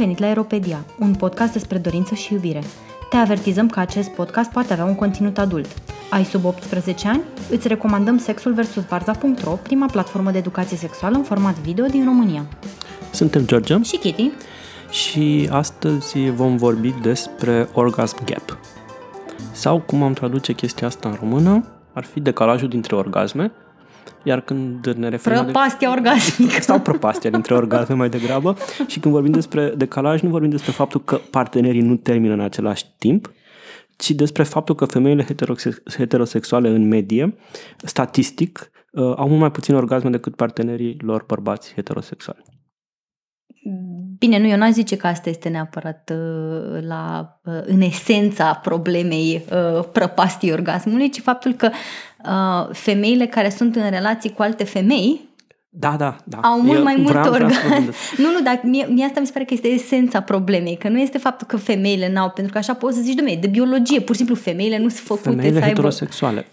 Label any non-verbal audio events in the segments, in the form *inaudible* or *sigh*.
venit la Aeropedia, un podcast despre dorință și iubire. Te avertizăm că acest podcast poate avea un conținut adult. Ai sub 18 ani? Îți recomandăm Sexul vs. Barza.ro, prima platformă de educație sexuală în format video din România. Suntem George Și Kitty. și astăzi vom vorbi despre orgasm gap. Sau cum am traduce chestia asta în română, ar fi decalajul dintre orgasme, iar când ne referim la Prăpastia orgasmică. sau prăpastia dintre orgasme mai degrabă și când vorbim despre decalaj, nu vorbim despre faptul că partenerii nu termină în același timp, ci despre faptul că femeile heterosex- heterosexuale în medie, statistic, uh, au mult mai puțin orgasme decât partenerii lor bărbați heterosexuali. Bine, nu, eu n-aș zice că asta este neapărat uh, la, uh, în esența problemei uh, prăpastii orgasmului, ci faptul că uh, femeile care sunt în relații cu alte femei Da, da, da. au mult Eu mai mult vreau- vreau să orgasm. vorbim despre- *laughs* Nu, nu, dar mie, mie asta mi se pare că este esența problemei, că nu este faptul că femeile n-au, pentru că așa poți să zici, dom'le, e de biologie, pur și simplu femeile nu sunt făcute Femeile să aibă... heterosexuale.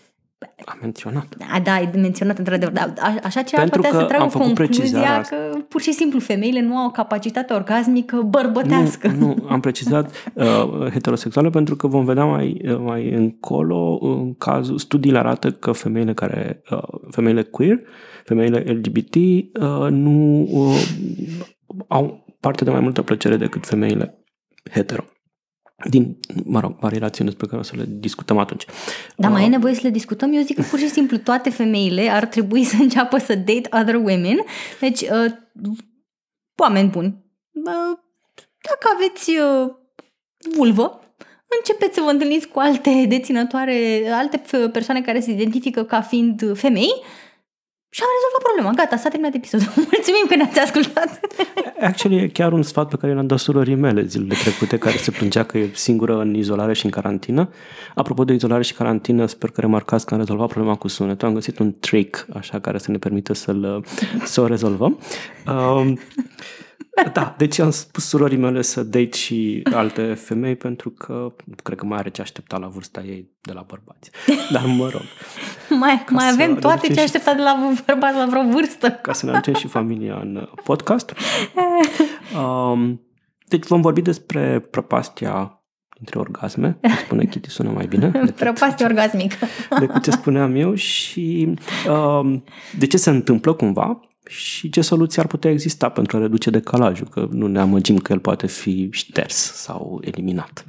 Am menționat. A, da, e menționat într-adevăr, dar a- așa ceva Pentru putea că să tragă am făcut concluzia precizarea că pur și simplu femeile nu au capacitate orgasmică bărbătească. Nu, nu, am precizat *laughs* uh, heterosexuale pentru că vom vedea mai, uh, mai încolo în cazul, studiile arată că femeile care, uh, femeile queer, femeile LGBT uh, nu uh, au parte de mai multă plăcere decât femeile hetero. Din, mă rog, vari rațiuni despre care o să le discutăm atunci. Dar mai Uh, e nevoie să le discutăm? Eu zic că pur și simplu toate femeile ar trebui să înceapă să date other women. Deci, uh, oameni buni, uh, dacă aveți uh, vulvă, începeți să vă întâlniți cu alte deținătoare, alte f- persoane care se identifică ca fiind femei și am rezolvat problema. Gata, s-a terminat episodul. *laughs* Mulțumim că ne-ați ascultat. Actually, e chiar un sfat pe care l-am dat surorii mele zilele trecute, care se plângea că e singură în izolare și în carantină. Apropo de izolare și carantină, sper că remarcați că am rezolvat problema cu sunetul. Am găsit un trick, așa, care să ne permită să-l, să o rezolvăm. Um, da, deci am spus surorii mele să date și alte femei pentru că cred că mai are ce aștepta la vârsta ei de la bărbați. Dar mă rog, mai, mai să avem toate reducem ce și- așteptat de la bărbați la vreo vârstă. ca să ne aducem și familia în uh, podcast. Um, deci vom vorbi despre prăpastia dintre orgasme, cum spune Kitty, sună mai bine decât, Prăpastie orgasmică. decât ce spuneam eu și um, de ce se întâmplă cumva și ce soluții ar putea exista pentru a reduce decalajul, că nu ne amăgim că el poate fi șters sau eliminat.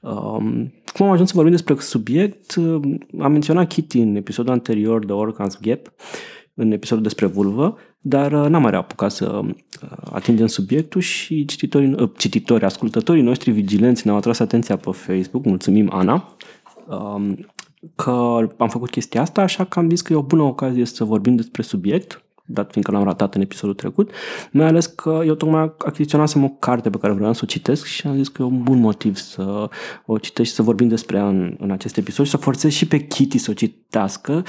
Um, cum am ajuns să vorbim despre subiect, um, am menționat Kitty în episodul anterior de Organs Gap, în episodul despre vulvă, dar uh, n-am mai apucat să uh, atingem subiectul și cititorii, uh, cititorii, ascultătorii noștri vigilenți ne-au atras atenția pe Facebook, mulțumim Ana, um, că am făcut chestia asta, așa că am zis că e o bună ocazie să vorbim despre subiect, dat fiindcă l-am ratat în episodul trecut, mai ales că eu tocmai achiziționasem o carte pe care vreau să o citesc și am zis că e un bun motiv să o citesc și să vorbim despre ea în, în acest episod și să forțez și pe Kitty să o citească.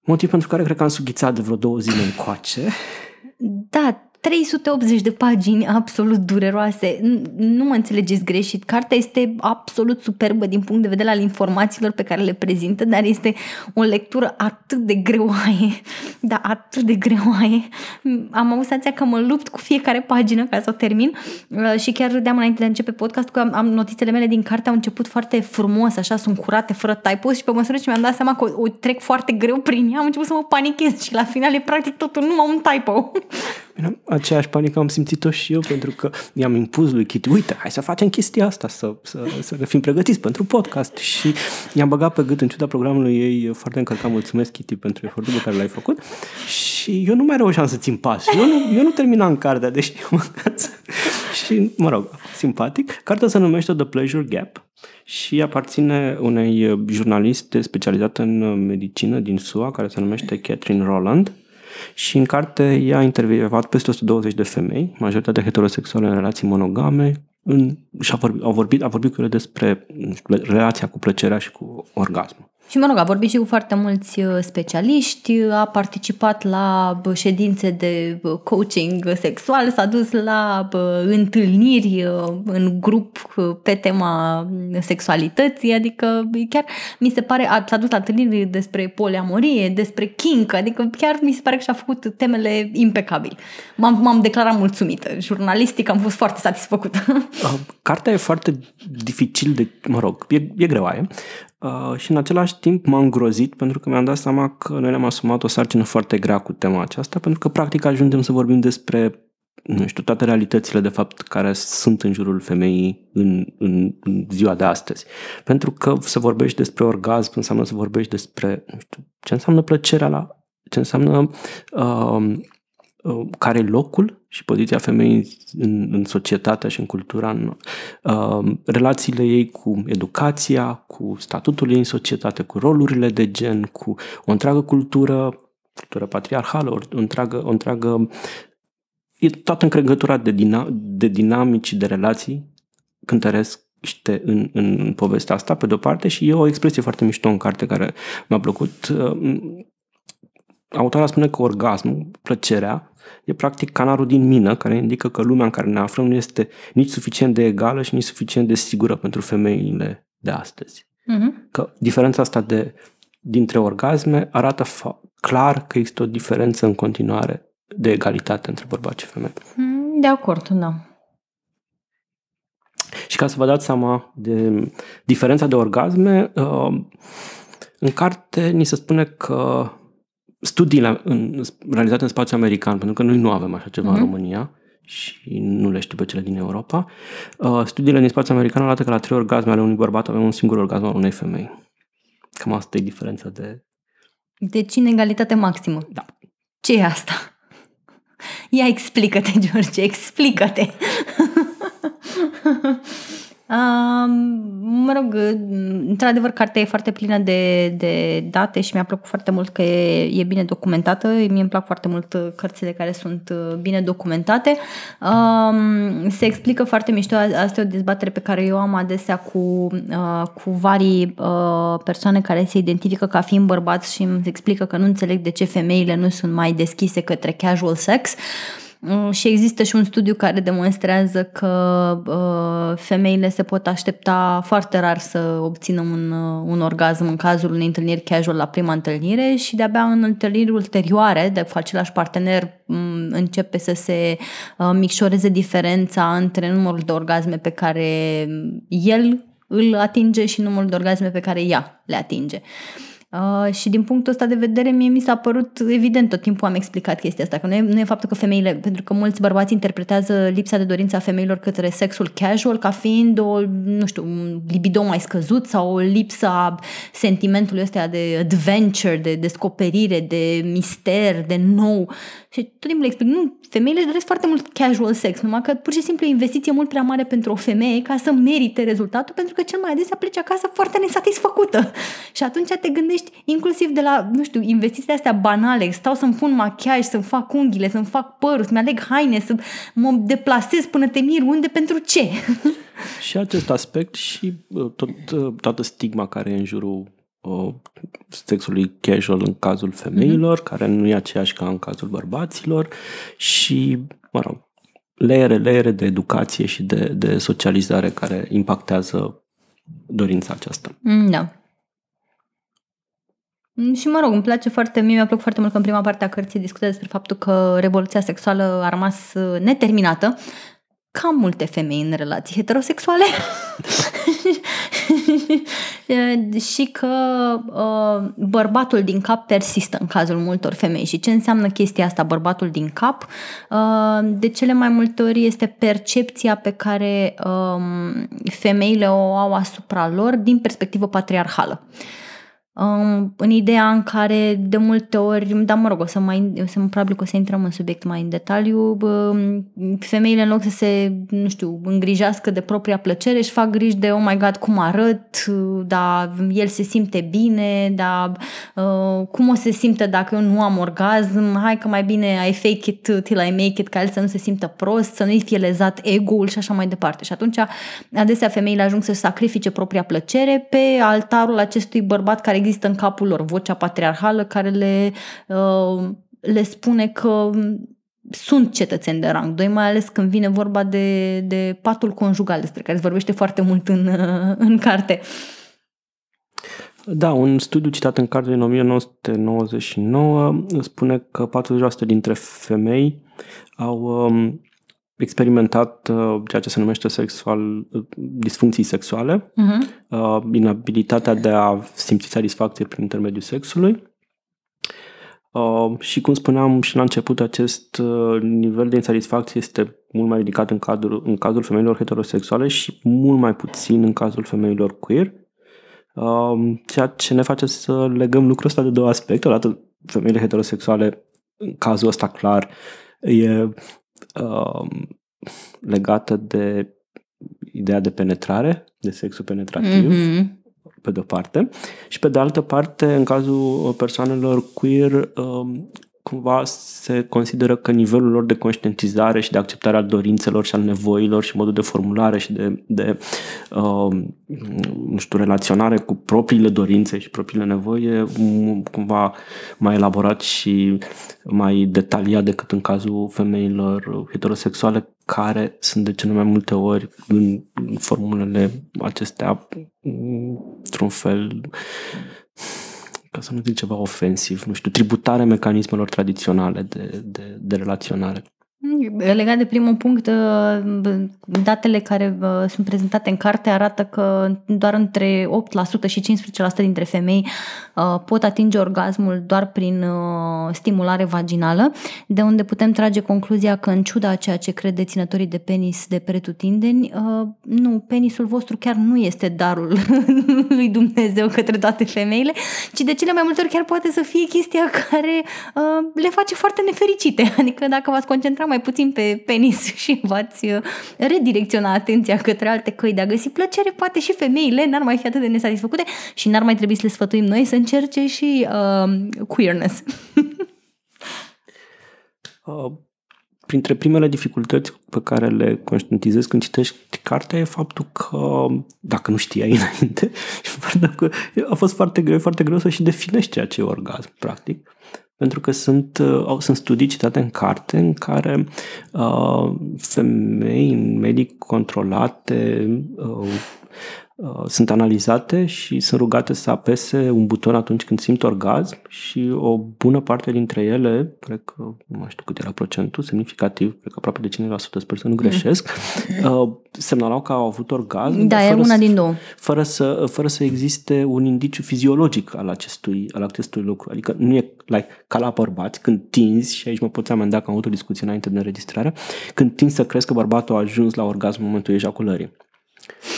Motiv pentru care cred că am sughițat de vreo două zile încoace. Da, 380 de pagini absolut dureroase. N- Nu mă înțelegeți greșit. Cartea este absolut superbă din punct de vedere al informațiilor pe care le prezintă, dar este o lectură atât de greoaie. Da, atât de greoaie. Am avut senzația că mă lupt cu fiecare pagină ca să o termin uh, și chiar râdeam înainte de a începe podcast că am, am notițele mele din carte au început foarte frumos, așa, sunt curate, fără typos și pe măsură ce mi-am dat seama că o, o trec foarte greu prin ea, am început să mă panichez și la final e practic totul numai un typo. Bine, aceeași panică am simțit-o și eu pentru că i-am impus lui Kitty, uite, hai să facem chestia asta, să, să, să ne fim pregătiți pentru podcast și i-am băgat pe gât în ciuda programului ei foarte încărcat. Mulțumesc, Kitty, pentru efortul pe care l-ai făcut și eu nu mai reușeam să țin pas. Eu nu, eu nu terminam cartea, deși *laughs* măcar să... Și, mă rog, simpatic. Cartea se numește The Pleasure Gap și aparține unei jurnaliste specializate în medicină din SUA, care se numește Catherine Roland. Și în carte ea a intervievat peste 120 de femei, majoritatea heterosexuale în relații monogame, în, și a vorbit, a, vorbit, a vorbit cu ele despre nu știu, relația cu plăcerea și cu orgasmul. Și mă rog, a vorbit și cu foarte mulți uh, specialiști, a participat la ședințe de coaching sexual, s-a dus la întâlniri uh, în grup uh, pe tema sexualității, adică chiar mi se pare, a, s-a dus la întâlniri despre poliamorie, despre kink, adică chiar mi se pare că și-a făcut temele impecabil. M-am, m-am declarat mulțumită. Jurnalistic am fost foarte satisfăcută. Cartea e foarte dificil de, mă rog, e, e greoaie, Uh, și în același timp m-am îngrozit pentru că mi-am dat seama că noi ne-am asumat o sarcină foarte grea cu tema aceasta pentru că practic ajungem să vorbim despre nu știu, toate realitățile de fapt care sunt în jurul femeii în, în, în ziua de astăzi. Pentru că să vorbești despre orgasm înseamnă să vorbești despre, nu știu, ce înseamnă plăcerea la, ce înseamnă uh, Uh, care locul și poziția femeii în, în societatea și în cultura, în, uh, relațiile ei cu educația, cu statutul ei în societate, cu rolurile de gen, cu o întreagă cultură, cultură patriarhală, o întreagă, o întreagă e toată încregătura de, dina, de dinamici, de relații cântărește în, în povestea asta, pe de-o parte, și e o expresie foarte mișto în carte care mi-a plăcut. Uh, autora spune că orgasmul, plăcerea, e practic canarul din mină care indică că lumea în care ne aflăm nu este nici suficient de egală și nici suficient de sigură pentru femeile de astăzi. Uh-huh. Că diferența asta de, dintre orgasme arată fa- clar că există o diferență în continuare de egalitate între bărbați și femei. Mm, de acord, da. Și ca să vă dați seama de diferența de orgasme, uh, în carte ni se spune că studiile în, realizate în spațiu american, pentru că noi nu avem așa ceva mm-hmm. în mhm. România și nu le știu pe cele din Europa, uh, studiile din spațiu american arată că la trei orgasme ale unui bărbat avem un singur orgasm al unei femei. Cam asta e diferența de... Deci inegalitate maximă. Da. Ce e asta? Ia explică-te, George, explică-te! *laughs* mă rog, într-adevăr, cartea e foarte plină de, de date și mi-a plăcut foarte mult că e, e bine documentată. Mie îmi plac foarte mult uh, cărțile care sunt uh, bine documentate. Um, se explică foarte mișto, asta e o dezbatere pe care eu am adesea cu, uh, cu vari uh, persoane care se identifică ca fiind bărbați și îmi explică că nu înțeleg de ce femeile nu sunt mai deschise către casual sex. Uh, Mm, și există și un studiu care demonstrează că uh, femeile se pot aștepta foarte rar să obțină un, uh, un orgasm în cazul unei întâlniri casual la prima întâlnire și de-abia în întâlniri ulterioare de cu același partener mm, începe să se uh, micșoreze diferența între numărul de orgasme pe care el îl atinge și numărul de orgasme pe care ea le atinge. Uh, Uh, și din punctul ăsta de vedere, mie mi s-a părut evident, tot timpul am explicat chestia asta, că nu e, nu e faptul că femeile, pentru că mulți bărbați interpretează lipsa de dorință a femeilor către sexul casual ca fiind o, nu știu, un libido mai scăzut sau o lipsa sentimentului ăsta de adventure, de descoperire, de mister, de nou. Și tot timpul le explic, nu, femeile doresc foarte mult casual sex, numai că pur și simplu e o investiție mult prea mare pentru o femeie ca să merite rezultatul, pentru că cel mai adesea pleci acasă foarte nesatisfăcută. *laughs* Și atunci te gândești, inclusiv de la, nu știu, investițiile astea banale, stau să-mi pun machiaj, să-mi fac unghiile, să-mi fac părul, să-mi aleg haine, să mă deplasez până te mir, unde, pentru ce? *laughs* și acest aspect și uh, tot, uh, toată stigma care e în jurul sexului casual în cazul femeilor, mm-hmm. care nu e aceeași ca în cazul bărbaților și, mă rog, leere, leere de educație și de, de socializare care impactează dorința aceasta. Mm, da. Mm, și mă rog, îmi place foarte, mie mi-a plăcut foarte mult că în prima parte a cărții discută despre faptul că revoluția sexuală a rămas uh, neterminată, cam multe femei în relații heterosexuale *laughs* și că uh, bărbatul din cap persistă în cazul multor femei. Și ce înseamnă chestia asta, bărbatul din cap? Uh, de cele mai multe ori este percepția pe care uh, femeile o au asupra lor din perspectivă patriarhală. Uh, în ideea în care de multe ori, dar mă rog, o să mai, o să, probabil că o să intrăm în subiect mai în detaliu, femeile în loc să se, nu știu, îngrijească de propria plăcere, își fac griji de, oh my god, cum arăt, da, el se simte bine, da, uh, cum o să se simtă dacă eu nu am orgasm, hai că mai bine I fake it till I make it, ca el să nu se simtă prost, să nu-i fie lezat ego-ul și așa mai departe. Și atunci, adesea femeile ajung să sacrifice propria plăcere pe altarul acestui bărbat care există în capul lor vocea patriarhală care le, uh, le spune că sunt cetățeni de rang 2, mai ales când vine vorba de, de patul conjugal, despre care se vorbește foarte mult în, în carte. Da, un studiu citat în carte din 1999 spune că 40% dintre femei au um, experimentat uh, ceea ce se numește sexual, uh, disfuncții sexuale, uh-huh. uh, inabilitatea de a simți satisfacție prin intermediul sexului. Uh, și cum spuneam și la început, acest uh, nivel de insatisfacție este mult mai ridicat în, cadrul, în cazul femeilor heterosexuale și mult mai puțin în cazul femeilor queer. Uh, ceea ce ne face să legăm lucrul ăsta de două aspecte. Odată, femeile heterosexuale, în cazul ăsta clar, e uh, legată de ideea de penetrare, de sexul penetrativ, mm-hmm. pe de-o parte, și pe de altă parte, în cazul persoanelor queer, uh, cumva se consideră că nivelul lor de conștientizare și de acceptare al dorințelor și al nevoilor și modul de formulare și de, de uh, nu știu, relaționare cu propriile dorințe și propriile nevoi e cumva mai elaborat și mai detaliat decât în cazul femeilor heterosexuale care sunt de cele mai multe ori în formulele acestea într-un fel ca să nu zic ceva ofensiv, nu știu, tributare mecanismelor tradiționale de, de, de relaționare. Legat de primul punct, uh, datele care uh, sunt prezentate în carte arată că doar între 8% și 15% dintre femei uh, pot atinge orgasmul doar prin stimulare vaginală, de unde putem trage concluzia că în ciuda a ceea ce cred deținătorii de penis de pretutindeni, nu, penisul vostru chiar nu este darul *laughs* lui Dumnezeu către toate femeile, ci de cele mai multe ori chiar poate să fie chestia care le face foarte nefericite. *laughs* Adică dacă v-ați concentrat mai puțin pe penis *laughs* și v-ați uh, redirecționa atenția către alte căi de a găsi plăcere, poate și femeile n-ar mai fi atât de nesatisfăcute și n-ar mai trebui să le sfătuim noi să încerce și uh, queerness. *laughs* uh, printre primele dificultăți pe care le conștientizez când citești cartea e faptul că, dacă nu știai înainte, *laughs* a fost foarte greu, foarte greu să și definești ceea ce e orgasm, practic pentru că sunt, uh, sunt studii citate în carte în care uh, femei în medii controlate uh, Uh, sunt analizate și sunt rugate să apese un buton atunci când simt orgasm și o bună parte dintre ele, cred că nu mai știu cât era procentul, semnificativ, cred că aproape de 5%, sper să nu greșesc, mm. semnalau că au avut orgasm. Da, e una să, din două. Fără să, fără să existe un indiciu fiziologic al acestui, al acestui lucru. Adică nu e like, ca la bărbați, când tinzi, și aici mă poți amenda că am avut o discuție înainte de înregistrare, când tinzi să crezi că bărbatul a ajuns la orgasm în momentul ejaculării.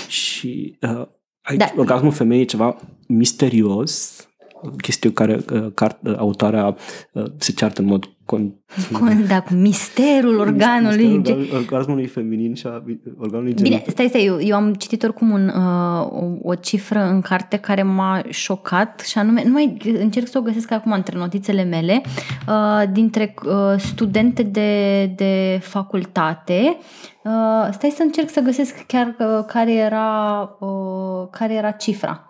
Și uh, aici da. orgasmul femeii e ceva misterios, chestie care uh, cart, uh, autoarea uh, se ceartă în mod con... Da, cu misterul organului. Misterul orgasmului feminin și a organului genital. Bine, stai, stai, eu, eu am citit oricum un, uh, o, o cifră în carte care m-a șocat și anume, nu mai încerc să o găsesc acum între notițele mele, uh, dintre uh, studente de, de facultate Uh, stai să încerc să găsesc chiar uh, care, era, uh, care era cifra.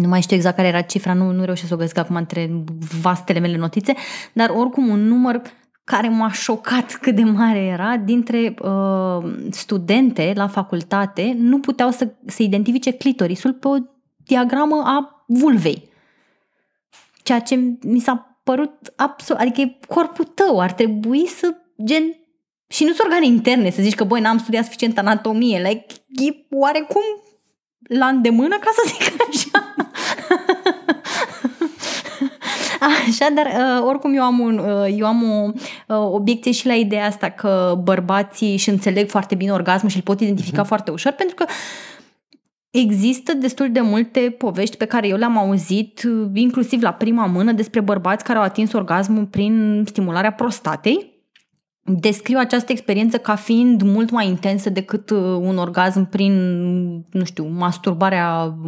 Nu mai știu exact care era cifra, nu, nu reușesc să o găsesc acum între vastele mele notițe, dar oricum un număr care m-a șocat cât de mare era, dintre uh, studente la facultate nu puteau să, să identifice clitorisul pe o diagramă a vulvei. Ceea ce mi s-a părut absolut, adică e corpul tău, ar trebui să gen și nu sunt organe interne, să zici că, băi, n-am studiat suficient anatomie, like, e oarecum la îndemână, ca să zic așa. Așa, dar uh, oricum eu am, un, uh, eu am o uh, obiecție și la ideea asta că bărbații și înțeleg foarte bine orgasmul și îl pot identifica uh-huh. foarte ușor, pentru că Există destul de multe povești pe care eu le-am auzit, inclusiv la prima mână, despre bărbați care au atins orgasmul prin stimularea prostatei. Descriu această experiență ca fiind mult mai intensă decât uh, un orgasm prin, nu știu, masturbarea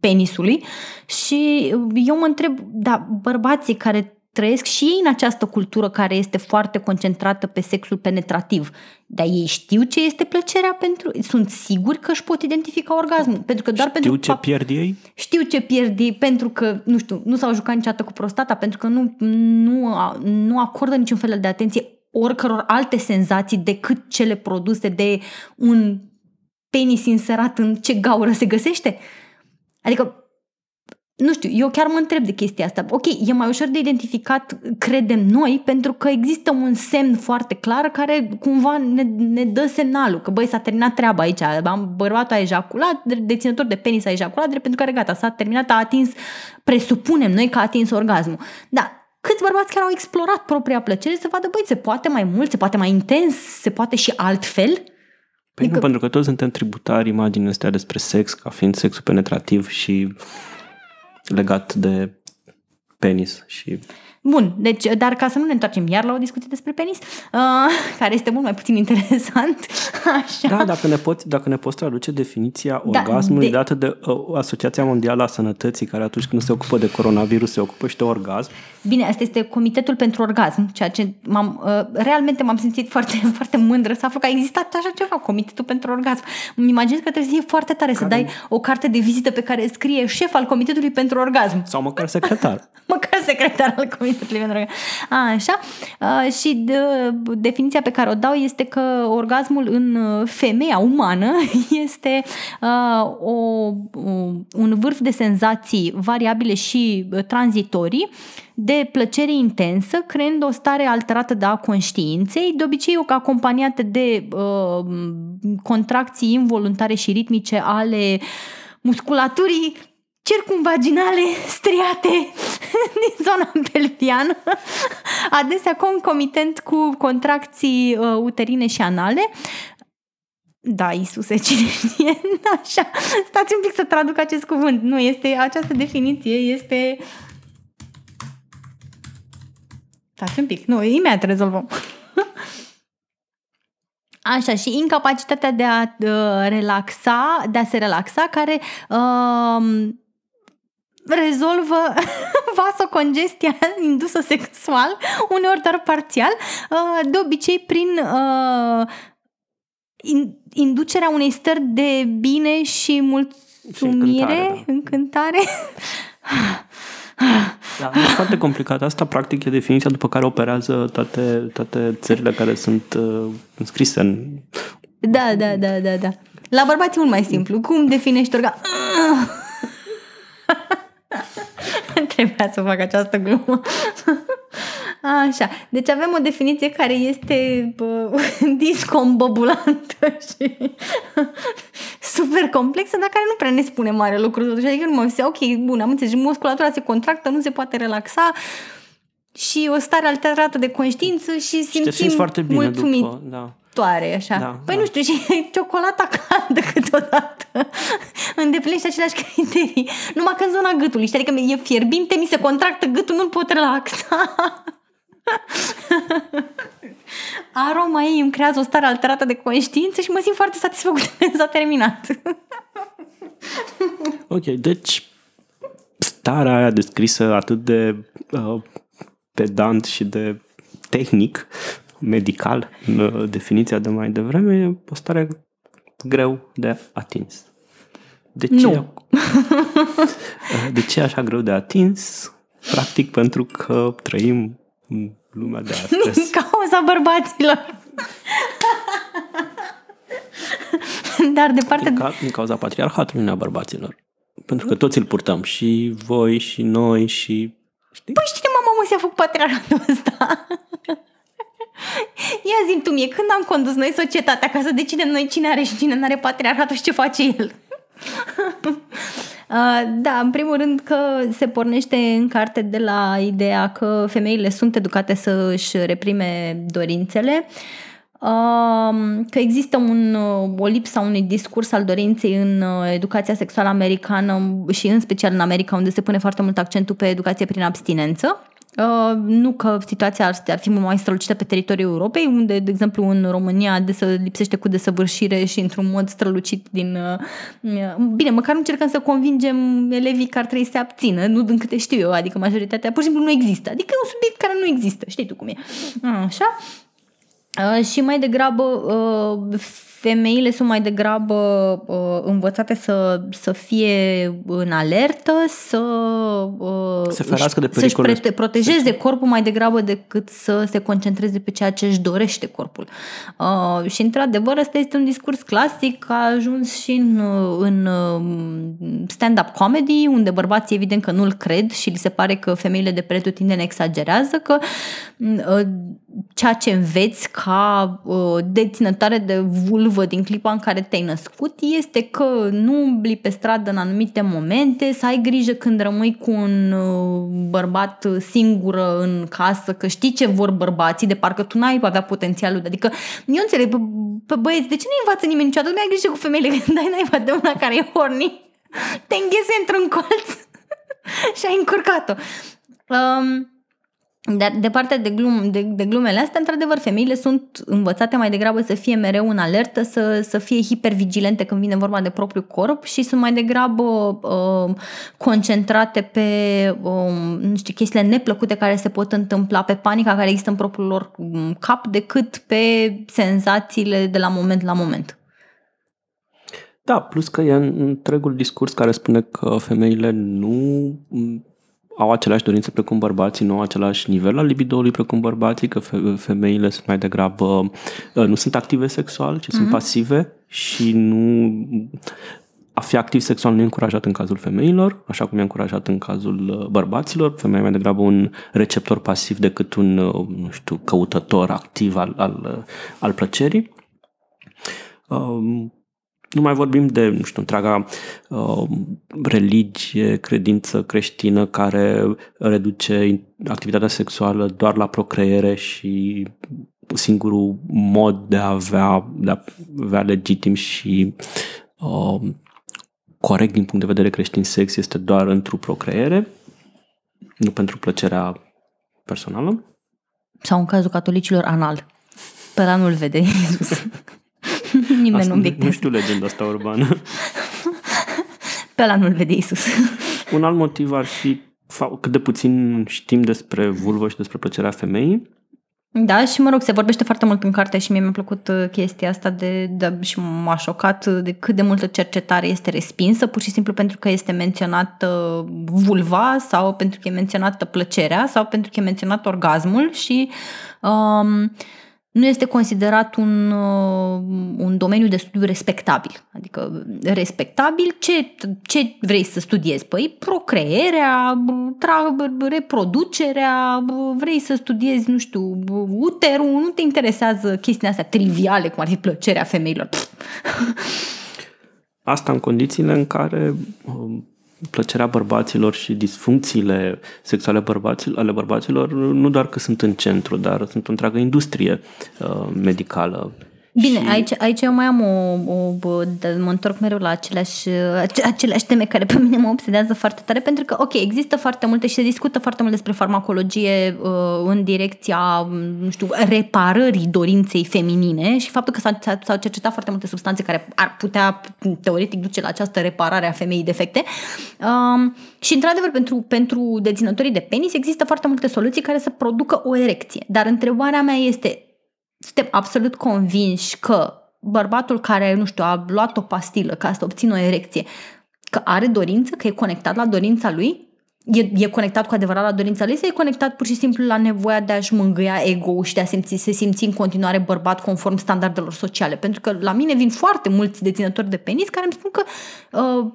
penisului și eu mă întreb, da, bărbații care trăiesc și ei în această cultură care este foarte concentrată pe sexul penetrativ. Dar ei știu ce este plăcerea pentru... Sunt siguri că își pot identifica orgasmul. Pentru că doar Știu pentru ce pierd ei? știu ce pierd ei pentru că, nu știu, nu s-au jucat niciodată cu prostata, pentru că nu, nu, nu acordă niciun fel de atenție oricăror alte senzații decât cele produse de un penis inserat în ce gaură se găsește. Adică nu știu, eu chiar mă întreb de chestia asta. Ok, e mai ușor de identificat, credem noi, pentru că există un semn foarte clar care cumva ne, ne dă semnalul că băi, s-a terminat treaba aici, am bărbatul a ejaculat, deținător de penis a ejaculat, drept pentru care gata, s-a terminat, a atins, presupunem noi că a atins orgasmul. Da, câți bărbați care au explorat propria plăcere să vadă, băi, se poate mai mult, se poate mai intens, se poate și altfel? Păi adică... nu, pentru că toți suntem tributari imaginii astea despre sex ca fiind sexul penetrativ și legat de penis și Bun, deci, dar ca să nu ne întoarcem iar la o discuție despre penis, uh, *laughs* care este mult mai puțin interesant. *laughs* Așa. Da, dacă ne, poți, dacă ne poți traduce definiția da, orgasmului de... dată de uh, Asociația Mondială a Sănătății, care atunci când se ocupă de coronavirus se ocupă și de orgasm. Bine, asta este Comitetul pentru Orgasm, ceea ce m-am, uh, realmente m-am simțit foarte, *laughs* foarte mândră să aflu că a existat așa ceva, Comitetul pentru Orgasm. Îmi imaginez că trebuie să fie foarte tare care... să dai o carte de vizită pe care scrie șef al Comitetului pentru Orgasm. Sau măcar secretar. măcar secretar al Comitetului a, așa. A, și de, definiția pe care o dau este că orgasmul în femeia umană *laughs* este a, o, un vârf de senzații variabile și tranzitorii de plăcere intensă, creând o stare alterată de a conștiinței, de obicei acompaniate de uh, contracții involuntare și ritmice ale musculaturii circumvaginale striate *laughs* din zona pelviană, adesea concomitent cu contracții uh, uterine și anale. Da, Isuse, *laughs* cine știe? Așa, stați un pic să traduc acest cuvânt. Nu, este, această definiție este... Stați un pic, nu, imediat rezolvăm. *laughs* Așa, și incapacitatea de a uh, relaxa, de a se relaxa, care uh, rezolvă *laughs* vasocongestia indusă sexual, uneori doar parțial, uh, de obicei prin uh, inducerea unei stări de bine și mulțumire, și încântare, da. încântare. Da, e foarte complicat. Asta, practic, e definiția după care operează toate, toate țările care sunt uh, înscrise în... Da, da, da, da, da. La bărbați e mult mai simplu. Cum definești orga? *laughs* *laughs* Trebuia să fac această glumă. Așa, deci avem o definiție care este bă, *laughs* discombobulantă și *laughs* super complexă, dar care nu prea ne spune mare lucru. Adică nu mă ok, bun, am înțeles, musculatura se contractă, nu se poate relaxa și o stare alterată de conștiință și simțim și foarte bine mulțumit. După, da toare, așa. Da, păi da. nu știu, și *laughs* ciocolata caldă câteodată *laughs* îndeplinește aceleași criterii. Numai că în zona gâtului, știi, adică e fierbinte, mi se contractă gâtul, nu-l pot relaxa. *laughs* Aroma ei îmi creează o stare alterată de conștiință și mă simt foarte satisfăcută că s-a terminat. ok, deci starea aia descrisă atât de uh, pedant și de tehnic medical, în uh, definiția de mai devreme, e o stare greu de atins. De ce? Nu. *laughs* De ce e așa greu de atins? Practic pentru că trăim în lumea de *laughs* astăzi. Din cauza bărbaților. Dar de parte... Din, ca, din cauza patriarhatului, nu a bărbaților. Pentru că toți îl purtăm. Și voi, și noi, și... Știi? Păi știi, mama, mă, s-a făcut patriarhatul ăsta. *laughs* Ia zi tu mie, când am condus noi societatea ca să decidem noi cine are și cine nu are patriarhatul și ce face el? *laughs* Uh, da, în primul rând că se pornește în carte de la ideea că femeile sunt educate să își reprime dorințele, um, că există un, o lipsă a unui discurs al dorinței în uh, educația sexuală americană și în special în America unde se pune foarte mult accentul pe educație prin abstinență Uh, nu că situația ar, ar fi mult mai strălucită pe teritoriul Europei, unde, de exemplu, în România desă, lipsește cu desăvârșire și într-un mod strălucit din... Uh, uh, bine, măcar nu încercăm să convingem elevii că ar trebui să se abțină, nu din câte știu eu, adică majoritatea pur și simplu nu există. Adică e un subiect care nu există, știi tu cum e. Așa? Uh, și mai degrabă uh, femeile sunt mai degrabă uh, învățate să, să fie în alertă, să uh, se ferească de să-și pre- protejeze sexual. corpul mai degrabă decât să se concentreze pe ceea ce își dorește corpul. Uh, și într-adevăr ăsta este un discurs clasic, a ajuns și în, în uh, stand-up comedy, unde bărbații evident că nu-l cred și li se pare că femeile de pretutindeni exagerează, că uh, ceea ce înveți ca uh, deținătoare de vulvă din clipa în care te-ai născut este că nu umbli pe stradă în anumite momente, să ai grijă când rămâi cu un uh, bărbat singură în casă, că știi ce vor bărbații, de parcă tu n-ai avea potențialul. Adică eu înțeleg pe, pe băieți, de ce nu învață nimeni niciodată? Nu ai grijă cu femeile *laughs* când ai naiba de una care e horny, te înghese într-un colț *laughs* și ai încurcat-o. Um, dar de partea de, glum, de, de glumele astea, într-adevăr, femeile sunt învățate mai degrabă să fie mereu în alertă, să, să fie hipervigilente când vine vorba de propriul corp și sunt mai degrabă uh, concentrate pe, uh, nu știu, chestiile neplăcute care se pot întâmpla, pe panica care există în propriul lor um, cap, decât pe senzațiile de la moment la moment. Da, plus că e întregul discurs care spune că femeile nu au aceleași dorințe precum bărbații, nu au același nivel al libidoului precum bărbații, că femeile sunt mai degrabă, uh, nu sunt active sexual, ci mm-hmm. sunt mhm. pasive și nu a fi activ sexual nu e încurajat în cazul femeilor, așa cum e încurajat în cazul uh, bărbaților. Femeia e mai degrabă un receptor pasiv decât un, uh, nu știu, căutător activ al, al, al plăcerii. Um, nu mai vorbim de, nu știu, întreaga uh, religie, credință creștină care reduce activitatea sexuală doar la procreere și singurul mod de a avea, de a avea legitim și uh, corect din punct de vedere creștin sex este doar într-o procreere, nu pentru plăcerea personală. Sau în cazul catolicilor anal. Pe la nu-l vede Iisus. *laughs* *laughs* Nimeni asta, nu Nu știu legenda asta urbană. *laughs* Pe ăla nu-l vede Isus. *laughs* Un alt motiv ar fi cât de puțin știm despre vulvă și despre plăcerea femeii. Da, și mă rog, se vorbește foarte mult în carte și mie mi-a plăcut uh, chestia asta de, de, și m-a șocat de cât de multă cercetare este respinsă, pur și simplu pentru că este menționată vulva sau pentru că e menționată plăcerea sau pentru că e menționat orgasmul și um, nu este considerat un, uh, un domeniu de studiu respectabil. Adică respectabil, ce, ce vrei să studiezi? Păi procreerea, tra- reproducerea, vrei să studiezi, nu știu, uterul, nu te interesează chestiile astea triviale, cum ar fi plăcerea femeilor. Asta în condițiile în care um, plăcerea bărbaților și disfuncțiile sexuale bărbaților, ale bărbaților nu doar că sunt în centru, dar sunt o întreagă industrie uh, medicală Bine, și... aici, aici eu mai am o, o mă întorc mereu la aceleași, aceleași teme care pe mine mă obsedează foarte tare, pentru că, ok, există foarte multe și se discută foarte mult despre farmacologie uh, în direcția, nu știu, reparării dorinței feminine și faptul că s-au, s-au cercetat foarte multe substanțe care ar putea, teoretic, duce la această reparare a femeii defecte. Um, și, într-adevăr, pentru, pentru deținătorii de penis există foarte multe soluții care să producă o erecție. Dar întrebarea mea este, suntem absolut convinși că bărbatul care, nu știu, a luat o pastilă ca să obțină o erecție, că are dorință, că e conectat la dorința lui? E, e conectat cu adevărat la dorința lui sau e conectat pur și simplu la nevoia de a-și mângâia ego și de a simți, se simți în continuare bărbat conform standardelor sociale? Pentru că la mine vin foarte mulți deținători de penis care îmi spun că uh,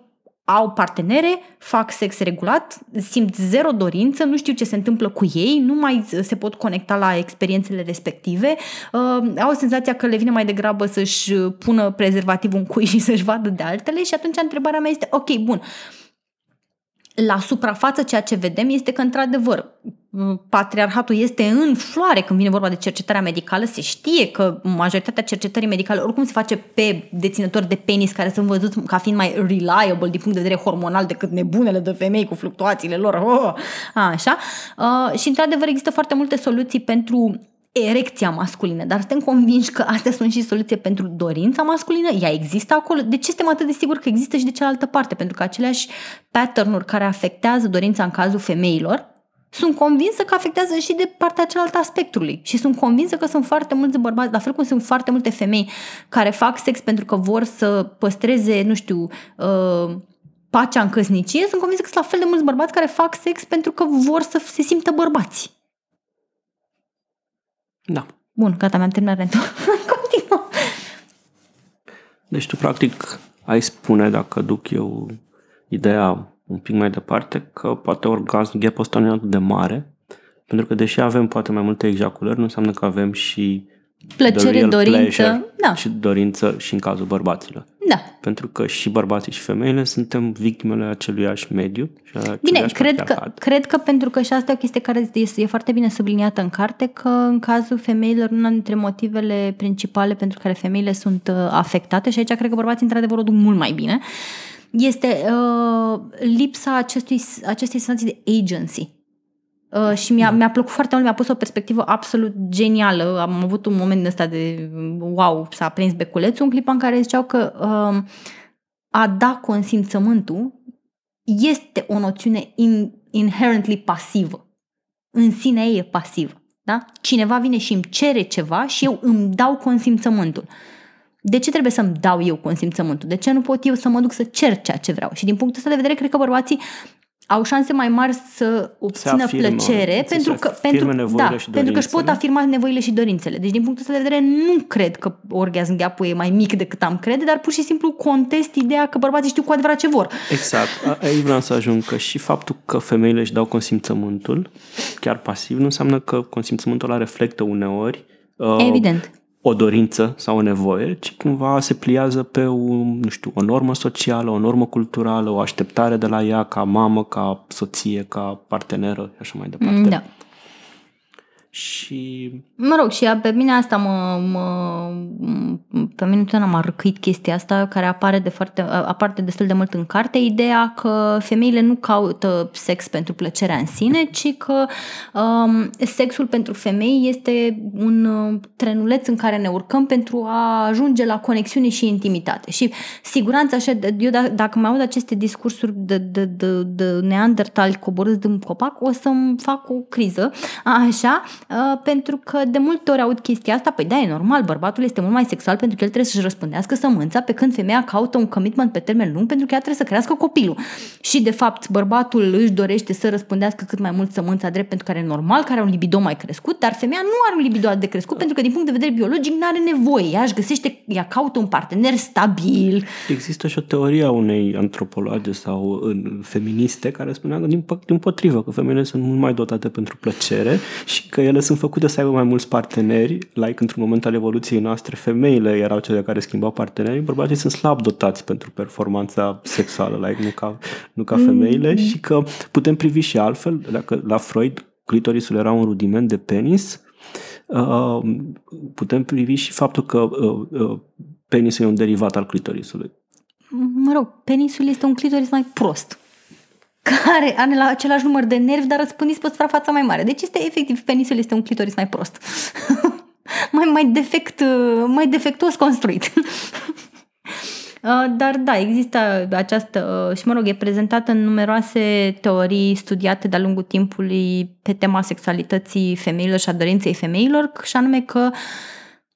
au partenere, fac sex regulat, simt zero dorință, nu știu ce se întâmplă cu ei, nu mai se pot conecta la experiențele respective, uh, au senzația că le vine mai degrabă să-și pună prezervativul în cui *laughs* și să-și vadă de altele și atunci întrebarea mea este, ok, bun, la suprafață ceea ce vedem este că, într-adevăr, patriarhatul este în floare când vine vorba de cercetarea medicală, se știe că majoritatea cercetării medicale oricum se face pe deținători de penis care sunt văzuți ca fiind mai reliable din punct de vedere hormonal decât nebunele de femei cu fluctuațiile lor. Oh, așa. Uh, și într-adevăr există foarte multe soluții pentru erecția masculină, dar suntem convinși că astea sunt și soluție pentru dorința masculină? Ea există acolo? De ce suntem atât de siguri că există și de cealaltă parte? Pentru că aceleași pattern care afectează dorința în cazul femeilor sunt convinsă că afectează și de partea cealaltă a spectrului. Și sunt convinsă că sunt foarte mulți bărbați, la fel cum sunt foarte multe femei care fac sex pentru că vor să păstreze, nu știu, uh, pacea în căsnicie, sunt convinsă că sunt la fel de mulți bărbați care fac sex pentru că vor să se simtă bărbați. Da. Bun, gata, mi-am terminat rentul. *laughs* Continuă. Deci tu, practic, ai spune, dacă duc eu ideea un pic mai departe, că poate orgasm gap ăsta nu e atât de mare, pentru că deși avem poate mai multe ejaculări, nu înseamnă că avem și plăcere, dorință, da. și dorință și în cazul bărbaților. Da. Pentru că și bărbații și femeile suntem victimele aceluiași mediu și Bine, cred că, cred că pentru că și asta e o chestie care este, e foarte bine subliniată în carte, că în cazul femeilor, una dintre motivele principale pentru care femeile sunt uh, afectate, și aici cred că bărbații într-adevăr o duc mult mai bine, este uh, lipsa acestui, acestei senzații de agency. Uh, și mi-a, mi-a plăcut foarte mult, mi-a pus o perspectivă absolut genială. Am avut un moment ăsta de wow, s-a prins beculețul, un clip în care ziceau că uh, a da consimțământul este o noțiune in, inherently pasivă. În sine e pasivă. Da? Cineva vine și îmi cere ceva și eu îmi dau consimțământul. De ce trebuie să-mi dau eu consimțământul? De ce nu pot eu să mă duc să cer ceea ce vreau? Și din punctul ăsta de vedere, cred că bărbații au șanse mai mari să obțină afirmă, plăcere pentru că, pentru, da, și pentru că își pot afirma nevoile și dorințele. Deci din punctul ăsta de vedere nu cred că orgasm gap e mai mic decât am crede, dar pur și simplu contest ideea că bărbații știu cu adevărat ce vor. Exact. Aici vreau să ajung că și faptul că femeile își dau consimțământul, chiar pasiv, nu înseamnă că consimțământul ăla reflectă uneori uh, Evident o dorință sau o nevoie, ci cumva se pliază pe o, nu știu, o normă socială, o normă culturală, o așteptare de la ea ca mamă, ca soție, ca parteneră și așa mai departe. Da. Și... Mă rog, și pe mine asta mă... mă pe mine totdeauna m-a răcuit chestia asta care apare, de foarte, apare destul de mult în carte, ideea că femeile nu caută sex pentru plăcerea în sine, ci că um, sexul pentru femei este un uh, trenuleț în care ne urcăm pentru a ajunge la conexiune și intimitate. Și siguranța așa, eu d- da, dacă mai aud aceste discursuri de, de, de, de neandertali coborâți din copac, o să-mi fac o criză, așa, Uh, pentru că de multe ori aud chestia asta, păi da, e normal, bărbatul este mult mai sexual pentru că el trebuie să-și răspundească sămânța, pe când femeia caută un commitment pe termen lung pentru că ea trebuie să crească copilul. Și de fapt, bărbatul își dorește să răspundească cât mai mult sămânța drept pentru că are normal, care are un libido mai crescut, dar femeia nu are un libido de crescut pentru că din punct de vedere biologic nu are nevoie. Ea își găsește, ea caută un partener stabil. Există și o teorie a unei antropologe sau feministe care spunea că din, din potrivă, că femeile sunt mult mai dotate pentru plăcere și că ele sunt făcute să aibă mai mulți parteneri, like într-un moment al evoluției noastre, femeile erau cele care schimbau partenerii, bărbații sunt slab dotați pentru performanța sexuală, like nu ca, nu ca femeile mm. și că putem privi și altfel, dacă la Freud clitorisul era un rudiment de penis, uh, putem privi și faptul că uh, uh, penisul e un derivat al clitorisului. Mă rog, penisul este un clitoris mai prost care are la același număr de nervi, dar răspândiți pe suprafața mai mare. Deci este efectiv, penisul este un clitoris mai prost. *laughs* mai, mai, defect, mai defectuos construit. *laughs* Uh, dar da, există această, uh, și mă rog, e prezentată în numeroase teorii studiate de-a lungul timpului pe tema sexualității femeilor și a dorinței femeilor, și anume că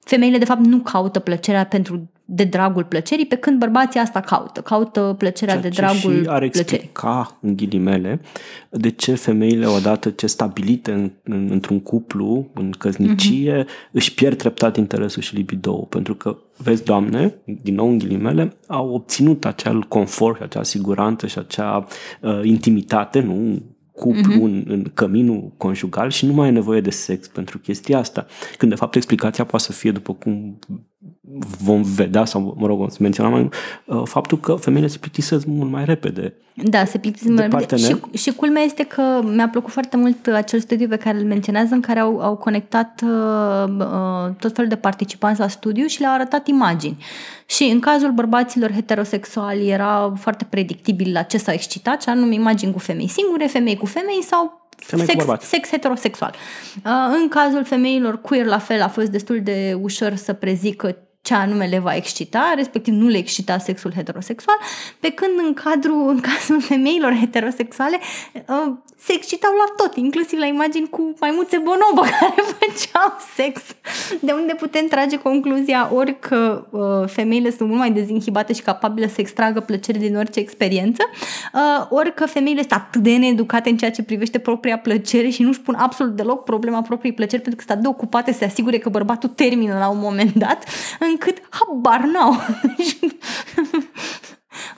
femeile de fapt nu caută plăcerea pentru de dragul plăcerii, pe când bărbații asta caută. Caută plăcerea Ceea de dragul și ar explica, în ghilimele, de ce femeile, odată ce stabilite în, în, într-un cuplu, în căsnicie, uh-huh. își pierd treptat interesul și libido Pentru că, vezi, doamne, din nou în ghilimele, au obținut acel confort și acea siguranță și acea uh, intimitate, nu cuplu uh-huh. în, în căminul conjugal și nu mai e nevoie de sex pentru chestia asta. Când de fapt explicația poate să fie după cum vom vedea sau, mă rog, să menționăm mai uh, faptul că femeile se plictisesc mult mai repede. Da, se plictisesc mult mai repede. Și, și culmea este că mi-a plăcut foarte mult acel studiu pe care îl menționează în care au, au conectat uh, uh, tot felul de participanți la studiu și le-au arătat imagini. Și în cazul bărbaților heterosexuali era foarte predictibil la ce s-au excitat, și anume imagini cu femei singure, femei cu femei sau Femei sex, cu sex heterosexual. Uh, în cazul femeilor queer, la fel, a fost destul de ușor să prezică ce anume le va excita, respectiv nu le excita sexul heterosexual, pe când în cadrul, în cazul femeilor heterosexuale uh, se excitau la tot, inclusiv la imagini cu maimuțe bonobă *laughs* care făceau sex. De unde putem trage concluzia ori că uh, femeile sunt mult mai dezinhibate și capabile să extragă plăcere din orice experiență, uh, ori că femeile sunt atât de needucate în ceea ce privește propria plăcere și nu-și pun absolut deloc problema propriei plăceri pentru că sunt de ocupate să se asigure că bărbatul termină la un moment dat, încât habar n-au. *laughs*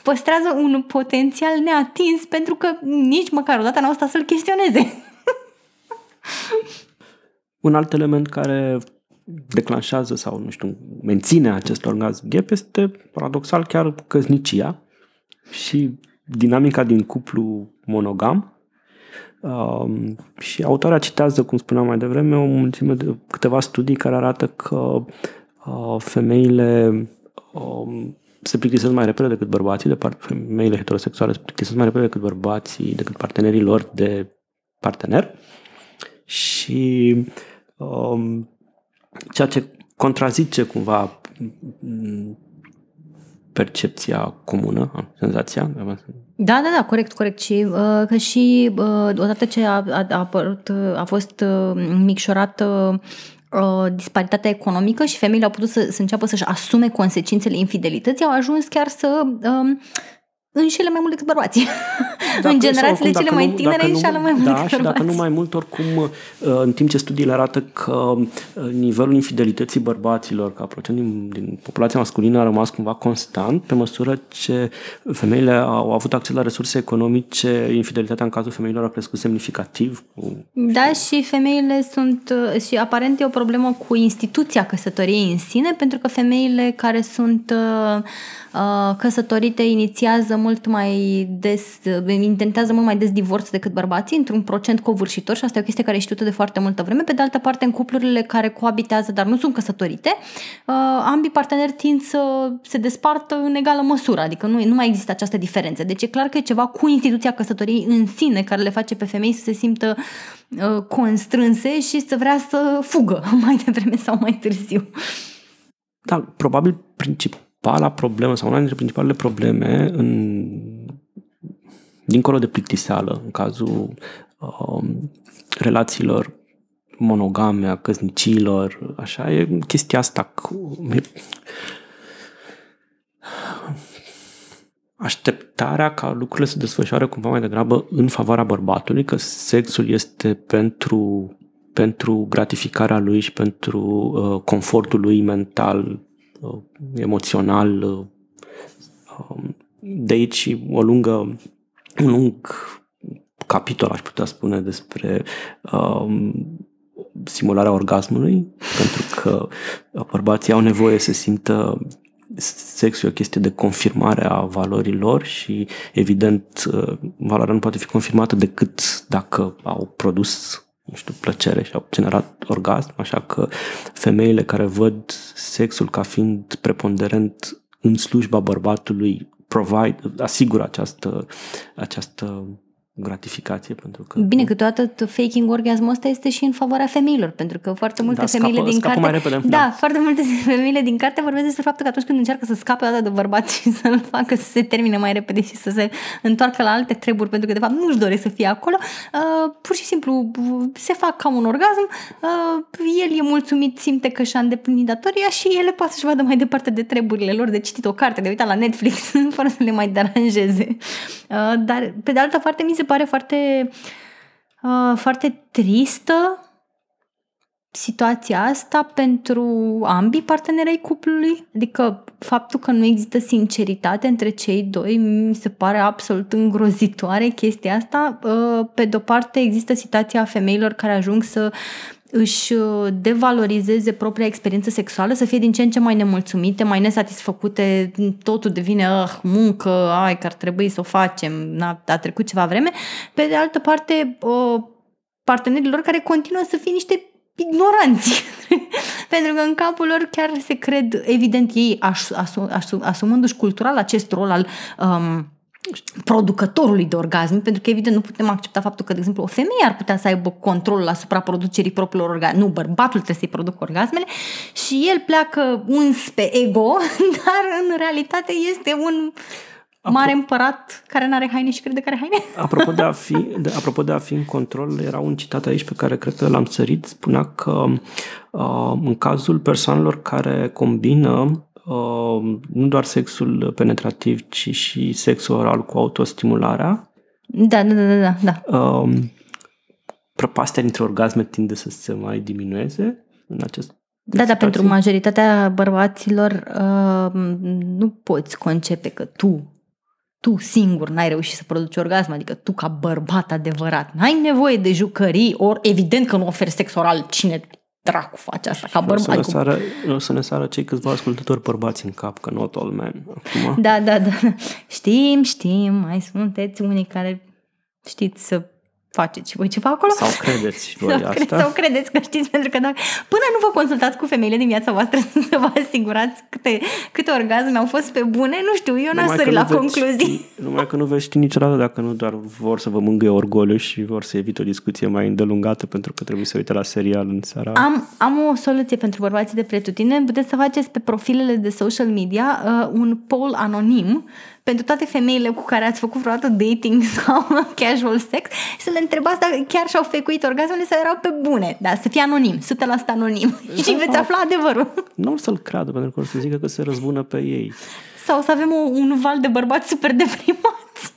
Păstrează un potențial neatins pentru că nici măcar odată n-au stat să-l chestioneze. *laughs* un alt element care declanșează sau, nu știu, menține acest orgasm gap este, paradoxal, chiar căsnicia și dinamica din cuplu monogam. Um, și autoarea citează, cum spuneam mai devreme, o mulțime de câteva studii care arată că Uh, femeile um, se plictisesc mai repede decât bărbații, de part, femeile heterosexuale se plictisesc mai repede decât bărbații, decât partenerii lor de partener și um, ceea ce contrazice cumva mm, percepția comună, senzația. Da, da, da, corect, corect. Și uh, că și uh, odată ce a, a, a apărut, a fost uh, micșorată uh, Uh, disparitatea economică și femeile au putut să, să înceapă să-și asume consecințele infidelității, au ajuns chiar să um, înșele mai mult decât bărbații. Dacă, în generațiile cele mai *laughs* tinere nu, înșeală mai mult da, decât și dacă nu mai mult, oricum, uh, în timp ce studiile arată că uh, nivelul infidelității bărbaților ca procent din, din populația masculină a rămas cumva constant, pe măsură ce femeile au avut acces la resurse economice, infidelitatea în cazul femeilor a crescut semnificativ. Da, și femeile sunt, uh, și aparent e o problemă cu instituția căsătoriei în sine, pentru că femeile care sunt uh, Uh, căsătorite inițiază mult mai des, uh, intentează mult mai des divorț decât bărbații, într-un procent covârșitor și asta e o chestie care e știută de foarte multă vreme. Pe de altă parte, în cuplurile care coabitează, dar nu sunt căsătorite, uh, ambii parteneri tind să se despartă în egală măsură, adică nu, nu mai există această diferență. Deci e clar că e ceva cu instituția căsătoriei în sine care le face pe femei să se simtă constrânse și să vrea să fugă *laughs* mai devreme sau mai târziu. Da, probabil principal principala problemă sau una dintre principalele probleme în, dincolo de plictiseală, în cazul um, relațiilor monogame, a căsnicilor, așa, e chestia asta cu așteptarea ca lucrurile să desfășoare cumva mai degrabă în favoarea bărbatului, că sexul este pentru, pentru gratificarea lui și pentru uh, confortul lui mental Uh, emoțional. Uh, um, de aici o lungă, un lung capitol, aș putea spune, despre um, simularea orgasmului, pentru că bărbații au nevoie să simtă sexul e o chestie de confirmare a valorilor și, evident, uh, valoarea nu poate fi confirmată decât dacă au produs nu știu, plăcere și au generat orgasm, așa că femeile care văd sexul ca fiind preponderent în slujba bărbatului provide, asigură această, această gratificație. Pentru că, Bine, câteodată faking orgasmul ăsta este și în favoarea femeilor, pentru că foarte multe da, femeile scapă, din scapă carte... Mai repede, da, da, foarte multe *laughs* femeile din carte vorbesc despre faptul că atunci când încearcă să scape o dată de bărbat și să-l facă să se termine mai repede și să se întoarcă la alte treburi, pentru că de fapt nu-și doresc să fie acolo, uh, pur și simplu se fac ca un orgasm, uh, el e mulțumit, simte că și-a îndeplinit datoria și ele poate să-și vadă mai departe de treburile lor, de citit o carte, de uitat la Netflix, *laughs* fără să le mai deranjeze. Uh, dar, pe de altă parte, mi se pare foarte uh, foarte tristă situația asta pentru ambii partenerii cuplului, adică faptul că nu există sinceritate între cei doi mi se pare absolut îngrozitoare chestia asta. Uh, pe de-o parte există situația femeilor care ajung să își uh, devalorizeze propria experiență sexuală, să fie din ce în ce mai nemulțumite, mai nesatisfăcute, totul devine ah, muncă, ai că ar trebui să o facem, a, a trecut ceva vreme. Pe de altă parte, uh, partenerilor care continuă să fie niște ignoranți. *laughs* Pentru că în capul lor chiar se cred, evident, ei asum, asum, asumându-și cultural acest rol al um, producătorului de orgasm, pentru că evident nu putem accepta faptul că, de exemplu, o femeie ar putea să aibă controlul asupra producerii propriilor orgasme. Nu, bărbatul trebuie să-i producă orgasmele și el pleacă uns pe ego, *laughs* dar în realitate este un mare împărat care nu are haine și crede că are haine. *laughs* Apropo de, a fi, *laughs* de, apropo de a fi în control, era un citat aici pe care cred că l-am sărit. Spunea că uh, în cazul persoanelor care combină uh, nu doar sexul penetrativ, ci și sexul oral cu autostimularea. Da, da, da, da. da. Uh, prăpastia dintre orgasme tinde să se mai diminueze în acest da, dar pentru majoritatea bărbaților uh, nu poți concepe că tu tu singur n-ai reușit să produci orgasm, adică tu ca bărbat adevărat, n-ai nevoie de jucării, ori evident că nu oferi sex oral, cine dracu face asta ca bărbat. O să, ne sară, o să ne sară cei câțiva ascultători bărbați în cap, că not all men. Acum. Da, da, da. Știm, știm, mai sunteți unii care știți să faceți și voi ceva acolo. Sau credeți voi *laughs* sau asta. Cre- sau credeți că știți, pentru că dacă, până nu vă consultați cu femeile din viața voastră *laughs* să vă asigurați câte, câte orgasme au fost pe bune, nu știu, eu n-am sărit la concluzii. Ști, numai că nu veți ști niciodată dacă nu doar vor să vă mângâie orgoliu și vor să evite o discuție mai îndelungată pentru că trebuie să uite la serial în seara. Am, am o soluție pentru bărbații de pretutine. Puteți să faceți pe profilele de social media uh, un poll anonim pentru toate femeile cu care ați făcut vreodată dating *laughs* sau casual sex, să le întrebați dacă chiar și-au fecuit orgasmele sau erau pe bune. Da, să fie anonim, 100% anonim. Da, *laughs* și veți afla adevărul. *laughs* Nu o să-l creadă, pentru că o să zică că se răzbună pe ei. Sau să avem o, un val de bărbați super deprimați.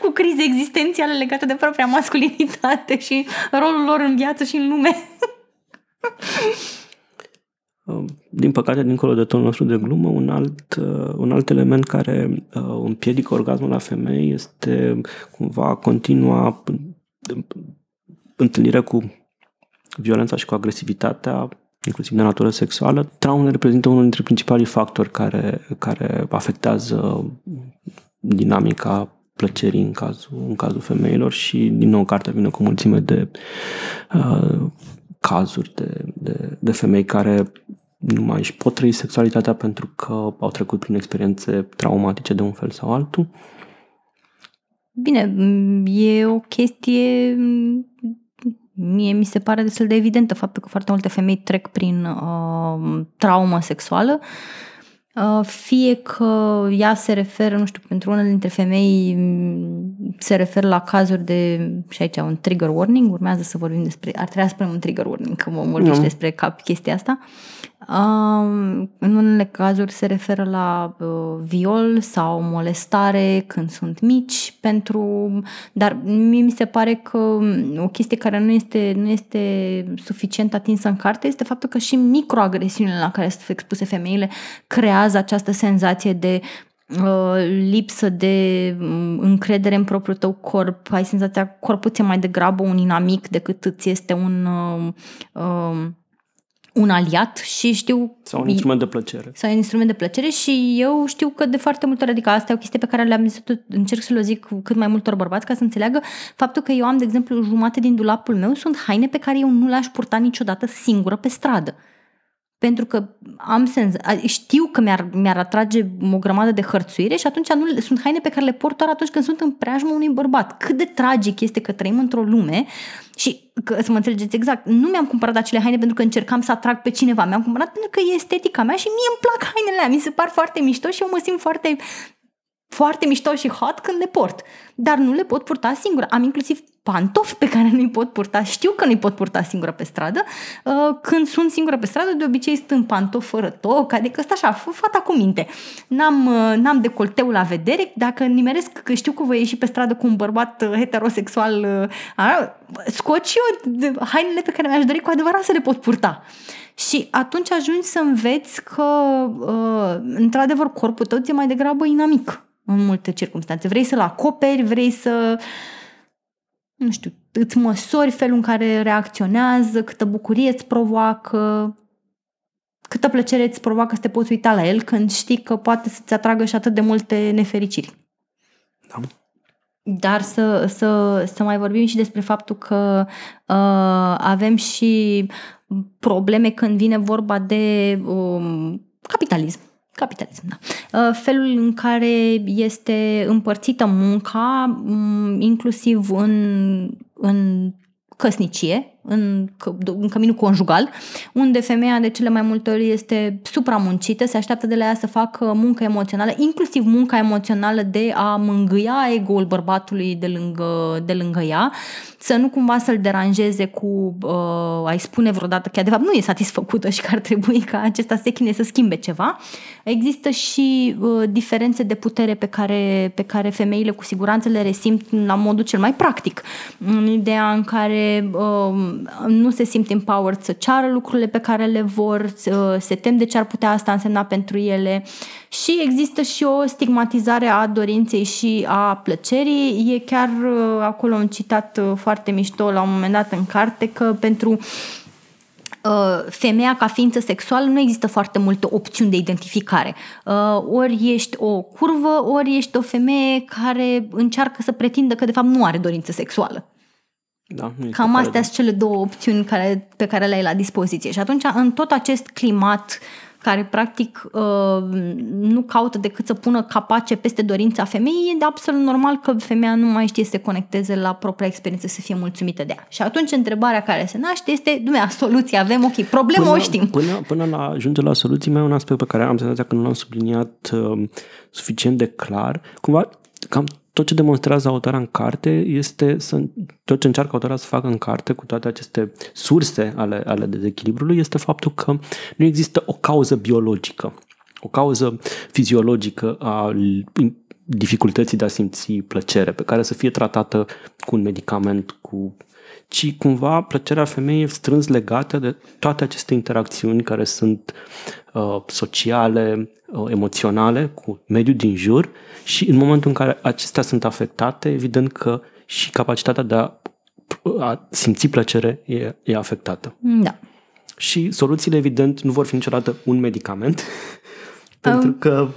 cu crize existențiale legate de propria masculinitate și rolul lor în viață și în lume. Din păcate, dincolo de tonul nostru de glumă, un alt, uh, un alt element care uh, împiedică orgasmul la femei este cumva continua întâlnire cu violența și cu agresivitatea, inclusiv de natură sexuală. Traumele reprezintă unul dintre principalii factori care, care afectează dinamica plăcerii în cazul, în cazul femeilor și, din nou, cartea vine cu o mulțime de uh, cazuri de, de, de femei care nu mai își pot trăi sexualitatea pentru că au trecut prin experiențe traumatice de un fel sau altul? Bine, e o chestie mie mi se pare destul de evidentă faptul că foarte multe femei trec prin uh, traumă sexuală Uh, fie că ea se referă, nu știu, pentru una dintre femei mm, se referă la cazuri de, și aici un trigger warning, urmează să vorbim despre, ar trebui să spunem un trigger warning, că vom vorbi no. despre cap, chestia asta. În unele cazuri se referă la uh, viol sau molestare când sunt mici, pentru, dar mie mi se pare că o chestie care nu este, nu este suficient atinsă în carte este faptul că și microagresiunile la care sunt expuse femeile creează această senzație de uh, lipsă de um, încredere în propriul tău corp, ai senzația corpul ți mai degrabă un inamic decât îți este un uh, uh, un aliat și știu... Sau un instrument de plăcere. Sau un instrument de plăcere și eu știu că de foarte multe ori, adică asta e o chestie pe care le-am zis, încerc să le zic cu cât mai multor bărbați ca să înțeleagă faptul că eu am, de exemplu, jumate din dulapul meu sunt haine pe care eu nu le-aș purta niciodată singură pe stradă pentru că am sens, știu că mi-ar, mi-ar atrage o grămadă de hărțuire și atunci nu, sunt haine pe care le port doar atunci când sunt în preajma unui bărbat. Cât de tragic este că trăim într-o lume și, că, să mă înțelegeți exact, nu mi-am cumpărat acele haine pentru că încercam să atrag pe cineva, mi-am cumpărat pentru că e estetica mea și mie îmi plac hainele alea, mi se par foarte mișto și eu mă simt foarte foarte mișto și hot când le port. Dar nu le pot purta singură. Am inclusiv pantofi pe care nu-i pot purta, știu că nu-i pot purta singură pe stradă. Uh, când sunt singură pe stradă, de obicei sunt în pantofi fără toc, adică ăsta așa, fata cu minte. N-am, uh, n-am decolteul la vedere, dacă nimeresc că știu că voi ieși pe stradă cu un bărbat uh, heterosexual, scot și eu hainele pe care mi-aș dori cu adevărat să le pot purta. Și atunci ajungi să înveți că, într-adevăr, corpul tău ți-e mai degrabă inamic în multe circunstanțe. Vrei să-l acoperi, vrei să nu știu, îți măsori felul în care reacționează, câtă bucurie îți provoacă, câtă plăcere îți provoacă să te poți uita la el când știi că poate să-ți atragă și atât de multe nefericiri. Da. Dar să, să, să mai vorbim și despre faptul că uh, avem și probleme când vine vorba de um, capitalism. Capitalism, da. Uh, felul în care este împărțită munca, um, inclusiv în, în căsnicie, în, în căminul conjugal, unde femeia de cele mai multe ori este supramuncită, se așteaptă de la ea să facă muncă emoțională, inclusiv munca emoțională de a mângâia ego-ul bărbatului de lângă, de lângă ea, să nu cumva să-l deranjeze cu uh, a-i spune vreodată că de fapt nu e satisfăcută și că ar trebui ca acesta se chine să schimbe ceva. Există și uh, diferențe de putere pe care, pe care femeile cu siguranță le resimt la modul cel mai practic. În ideea în care uh, nu se simt empowered să ceară lucrurile pe care le vor, se tem de ce ar putea asta însemna pentru ele și există și o stigmatizare a dorinței și a plăcerii. E chiar uh, acolo un citat uh, foarte mișto la un moment dat în carte că pentru uh, femeia ca ființă sexuală nu există foarte multe opțiuni de identificare. Ori ești o curvă, ori ești o femeie care încearcă să pretindă că de fapt nu are dorință sexuală. Da, Cam astea sunt cele două opțiuni care, pe care le ai la dispoziție. Și atunci, în tot acest climat care practic uh, nu caută decât să pună capace peste dorința femeii, e absolut normal că femeia nu mai știe să se conecteze la propria experiență, să fie mulțumită de ea. Și atunci întrebarea care se naște este, dumea, soluția avem, ok, problema până, o știm. Până, până la ajunge la soluții, mai un aspect pe care am senzația că nu l-am subliniat uh, suficient de clar. Cumva, cam tot ce demonstrează autoarea în carte este să, tot ce încearcă autoarea să facă în carte cu toate aceste surse ale, ale dezechilibrului este faptul că nu există o cauză biologică, o cauză fiziologică a dificultății de a simți plăcere, pe care să fie tratată cu un medicament, cu ci cumva plăcerea femeii e strâns legată de toate aceste interacțiuni care sunt uh, sociale, uh, emoționale cu mediul din jur și în momentul în care acestea sunt afectate, evident că și capacitatea de a, a simți plăcere e, e afectată. Da. Și soluțiile, evident, nu vor fi niciodată un medicament, *laughs* pentru um. că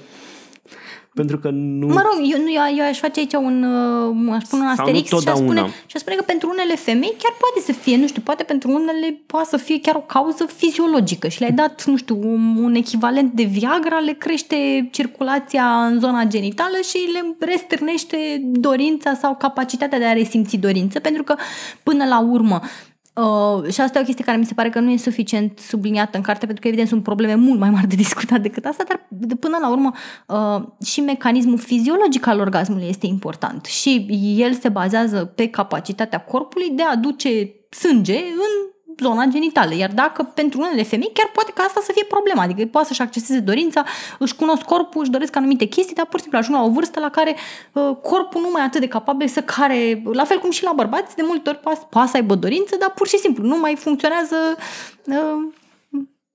pentru că nu... Mă rog, eu, eu, eu aș face aici un, uh, aș pune un asterix și aș, spune, și aș spune că pentru unele femei chiar poate să fie, nu știu, poate pentru unele poate să fie chiar o cauză fiziologică și le-ai *laughs* dat, nu știu, un, un echivalent de Viagra, le crește circulația în zona genitală și le restârnește dorința sau capacitatea de a resimți dorință, pentru că până la urmă Uh, și asta e o chestie care mi se pare că nu e suficient subliniată în carte, pentru că evident sunt probleme mult mai mari de discutat decât asta, dar de până la urmă uh, și mecanismul fiziologic al orgasmului este important. Și el se bazează pe capacitatea corpului de a aduce sânge în zona genitală. Iar dacă pentru unele femei chiar poate ca asta să fie problema, adică poate să-și acceseze dorința, își cunosc corpul, își doresc anumite chestii, dar pur și simplu ajung la o vârstă la care uh, corpul nu mai e atât de capabil să care, la fel cum și la bărbați, de multe ori poate, poate să aibă dorință, dar pur și simplu nu mai funcționează uh,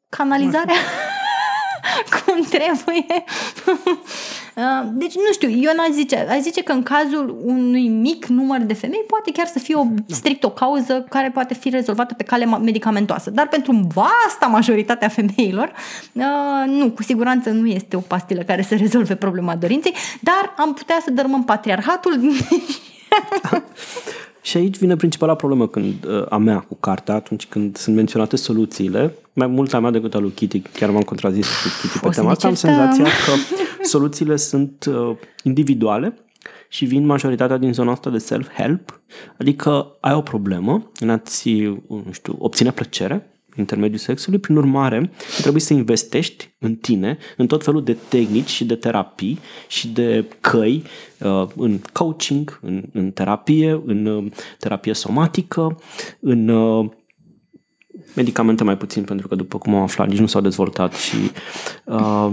canalizarea. *laughs* cum trebuie. Uh, *laughs* deci, nu știu, eu n-aș zice, aș zice că în cazul unui mic număr de femei poate chiar să fie o, strict o cauză care poate fi rezolvată pe cale medicamentoasă. Dar pentru vasta majoritatea femeilor, uh, nu, cu siguranță nu este o pastilă care să rezolve problema dorinței, dar am putea să dărmăm patriarhatul *laughs* Și aici vine principala problemă când, uh, a mea cu cartea, atunci când sunt menționate soluțiile, mai mult a mea decât a lui Kitty, chiar m-am contrazis cu Kitty pe tema asta, am senzația *laughs* că soluțiile sunt uh, individuale și vin majoritatea din zona asta de self-help, adică ai o problemă în a-ți, nu știu, obține plăcere, intermediul sexului, prin urmare trebuie să investești în tine, în tot felul de tehnici și de terapii și de căi, uh, în coaching, în, în terapie, în uh, terapie somatică, în uh, medicamente mai puțin, pentru că după cum am aflat, nici nu s-au dezvoltat și uh,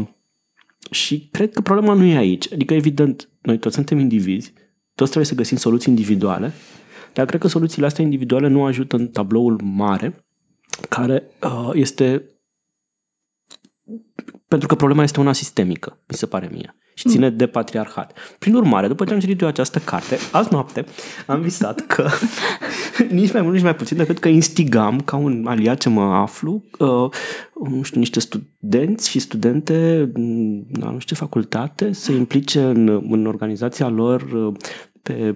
și cred că problema nu e aici. Adică, evident, noi toți suntem indivizi, toți trebuie să găsim soluții individuale, dar cred că soluțiile astea individuale nu ajută în tabloul mare care uh, este pentru că problema este una sistemică, mi se pare mie. și ține de patriarhat. Prin urmare, după ce am citit eu această carte, azi noapte am visat că *laughs* nici mai mult, nici mai puțin decât că instigam ca un aliat ce mă aflu, uh, nu știu, niște studenți și studente la nu știu ce facultate să implice în, în organizația lor uh, pe...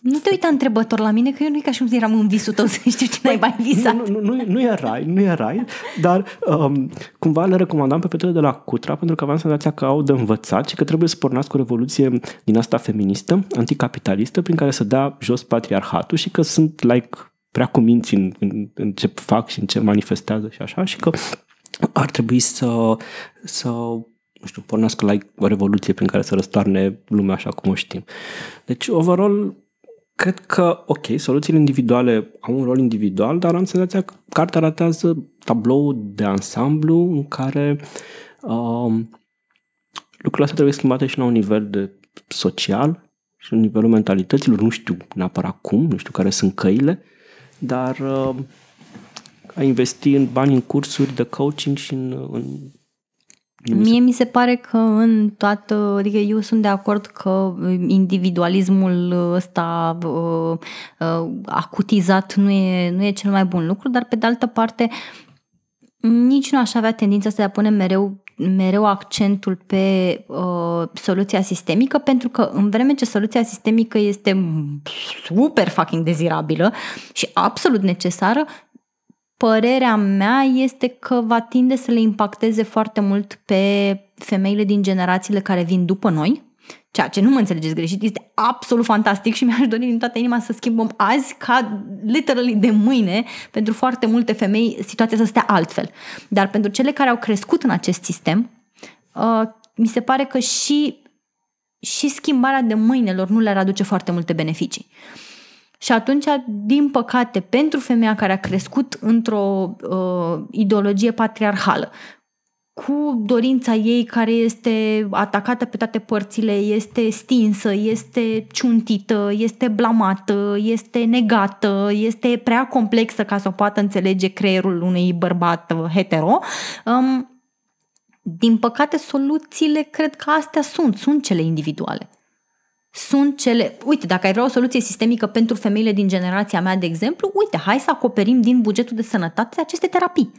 Nu te uita întrebător la mine, că eu nu e ca și cum eram în visul tău *laughs* să știu ce n-ai mai visat. Nu, nu, nu, nu erai, nu erai, dar um, cumva le recomandam pe fetele de la Cutra pentru că aveam senzația că au de învățat și că trebuie să pornească o revoluție din asta feministă, anticapitalistă, prin care să dea jos patriarhatul și că sunt like prea cuminți în, în, în ce fac și în ce manifestează și așa și că ar trebui să, să nu știu, pornească la o revoluție prin care să răstoarne lumea așa cum o știm. Deci, overall, cred că, ok, soluțiile individuale au un rol individual, dar am senzația că cartea ratează tablou de ansamblu în care um, lucrurile astea trebuie schimbate și la un nivel de social și la nivelul mentalităților. Nu știu neapărat cum, nu știu care sunt căile, dar uh, a investi în bani în cursuri de coaching și în, în Mie mi se pare că în toată, adică eu sunt de acord că individualismul ăsta uh, uh, acutizat nu e, nu e cel mai bun lucru, dar pe de altă parte nici nu aș avea tendința să a pune mereu mereu accentul pe uh, soluția sistemică, pentru că în vreme ce soluția sistemică este super fucking dezirabilă și absolut necesară, Părerea mea este că va tinde să le impacteze foarte mult pe femeile din generațiile care vin după noi, ceea ce nu mă înțelegeți greșit, este absolut fantastic și mi-aș dori din toată inima să schimbăm azi ca literally de mâine pentru foarte multe femei situația să stea altfel. Dar pentru cele care au crescut în acest sistem, uh, mi se pare că și, și schimbarea de mâinelor nu le-ar aduce foarte multe beneficii. Și atunci, din păcate, pentru femeia care a crescut într-o uh, ideologie patriarhală, cu dorința ei care este atacată pe toate părțile, este stinsă, este ciuntită, este blamată, este negată, este prea complexă ca să o poată înțelege creierul unui bărbat uh, hetero. Um, din păcate, soluțiile cred că astea sunt, sunt cele individuale sunt cele... Uite, dacă ai vrea o soluție sistemică pentru femeile din generația mea, de exemplu, uite, hai să acoperim din bugetul de sănătate aceste terapii.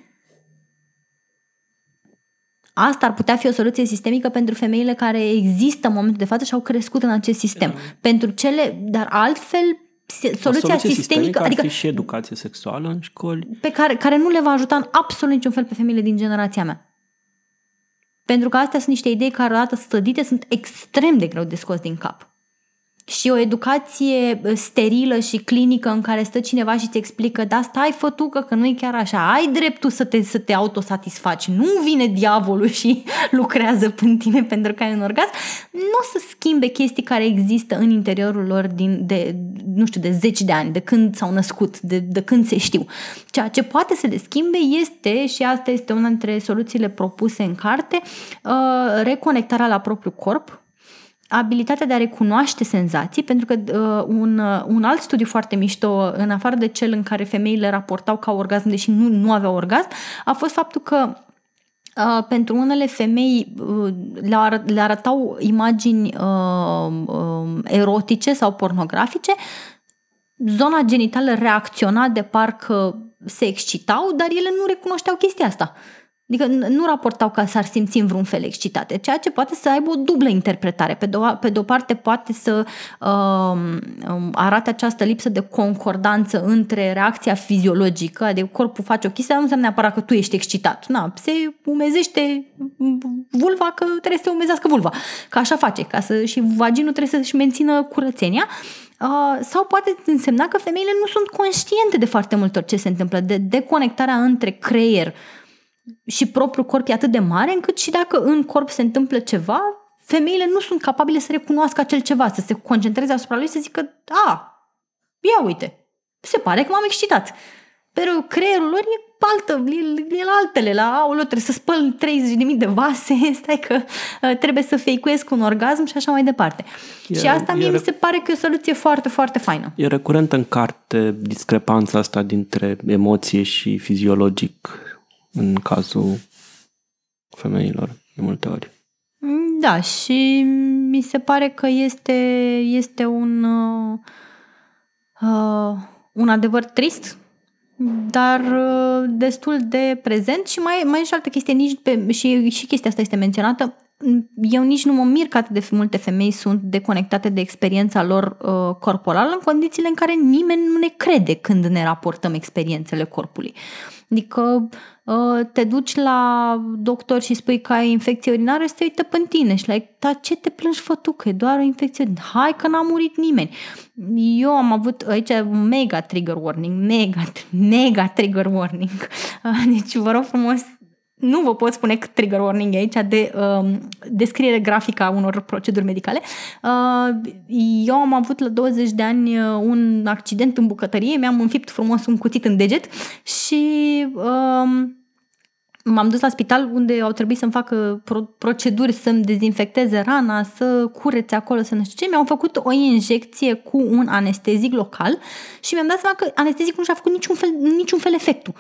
Asta ar putea fi o soluție sistemică pentru femeile care există în momentul de față și au crescut în acest sistem. Mm. Pentru cele, dar altfel, soluția, soluția sistemică, sistemică adică ar fi și educație sexuală în școli. Pe care, care nu le va ajuta în absolut niciun fel pe femeile din generația mea. Pentru că astea sunt niște idei care, odată stădite, sunt extrem de greu de scos din cap și o educație sterilă și clinică în care stă cineva și îți explică, da, stai fătucă că nu e chiar așa, ai dreptul să te, să te autosatisfaci, nu vine diavolul și *laughs* lucrează în tine pentru că ai un orgasm, nu o să schimbe chestii care există în interiorul lor din, de, nu știu, de zeci de ani, de când s-au născut, de, de când se știu. Ceea ce poate să le schimbe este, și asta este una dintre soluțiile propuse în carte, uh, reconectarea la propriul corp, abilitatea de a recunoaște senzații, pentru că uh, un, uh, un alt studiu foarte mișto, în afară de cel în care femeile raportau ca orgasm, deși nu, nu aveau orgasm, a fost faptul că Uh, pentru unele femei uh, le, ar, le arătau imagini uh, uh, erotice sau pornografice, zona genitală reacționa de parcă se excitau, dar ele nu recunoșteau chestia asta. Adică nu raportau ca s-ar simți în vreun fel excitate, ceea ce poate să aibă o dublă interpretare. Pe de o, pe de o parte poate să uh, arate această lipsă de concordanță între reacția fiziologică, adică corpul face o chestie, dar nu înseamnă neapărat că tu ești excitat. Na, se umezește vulva că trebuie să se umezească vulva. Că așa face, ca să și vaginul trebuie să-și mențină curățenia. Uh, sau poate însemna că femeile nu sunt conștiente de foarte multe ori ce se întâmplă, de deconectarea între creier, și propriul corp e atât de mare încât și dacă în corp se întâmplă ceva, femeile nu sunt capabile să recunoască acel ceva, să se concentreze asupra lui și să zică, a, ia uite, se pare că m-am excitat. Pero creierul lor e altă, e, e la altele, la aulă, trebuie să spăl 30.000 de vase, *laughs* stai că uh, trebuie să feicuiesc un orgasm și așa mai departe. E, și asta mie mi se pare că e o soluție foarte, foarte faină. E recurent în carte discrepanța asta dintre emoție și fiziologic în cazul femeilor, de multe ori. Da, și mi se pare că este, este un, uh, uh, un adevăr trist, dar uh, destul de prezent și mai, mai e și altă chestie, nici pe, și, și chestia asta este menționată, eu nici nu mă mir că atât de multe femei sunt deconectate de experiența lor uh, corporală în condițiile în care nimeni nu ne crede când ne raportăm experiențele corpului. Adică uh, te duci la doctor și spui că ai infecție urinară și te uită pe tine și like, dar ce te plângi fă tu, că e doar o infecție? Hai că n-a murit nimeni. Eu am avut aici mega trigger warning, mega, mega trigger warning. Deci vă rog frumos nu vă pot spune trigger warning aici de uh, descriere grafică a unor proceduri medicale. Uh, eu am avut la 20 de ani uh, un accident în bucătărie, mi-am înfipt frumos un cuțit în deget și uh, m-am dus la spital unde au trebuit să-mi facă pro- proceduri să-mi dezinfecteze rana, să curețe acolo, să nu știu ce. Mi-au făcut o injecție cu un anestezic local și mi-am dat seama că anestezicul nu și-a făcut niciun fel, niciun fel efectul.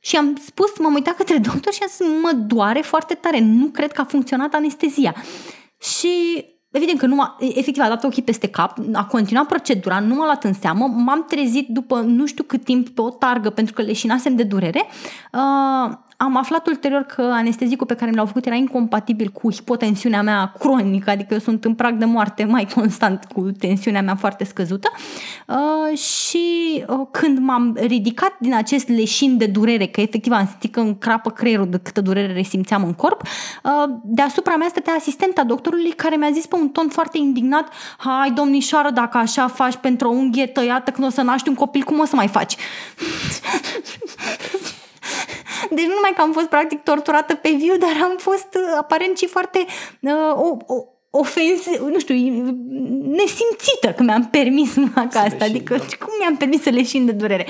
Și am spus, m-am uitat către *laughs* doctor și am zis, mă doare foarte tare, nu cred că a funcționat anestezia. Și evident că nu m-a, efectiv a dat ochii peste cap, a continuat procedura, nu m-a luat în seamă, m-am trezit după nu știu cât timp pe o targă pentru că leșinasem de durere. Uh, am aflat ulterior că anestezicul pe care mi l-au făcut era incompatibil cu hipotensiunea mea cronică, adică eu sunt în prag de moarte mai constant cu tensiunea mea foarte scăzută uh, și uh, când m-am ridicat din acest leșin de durere, că efectiv am simțit că încrapă creierul de câtă durere resimțeam în corp, uh, deasupra mea stătea asistenta doctorului care mi-a zis pe un ton foarte indignat, hai domnișoară, dacă așa faci pentru o unghie tăiată când o să naști un copil, cum o să mai faci? *laughs* Deci nu numai că am fost practic torturată pe viu, dar am fost uh, aparent și foarte uh, o, o, ofens, nu știu, nesimțită că mi-am permis *laughs* să fac asta. Adică da. cum mi-am permis să leșin de durere?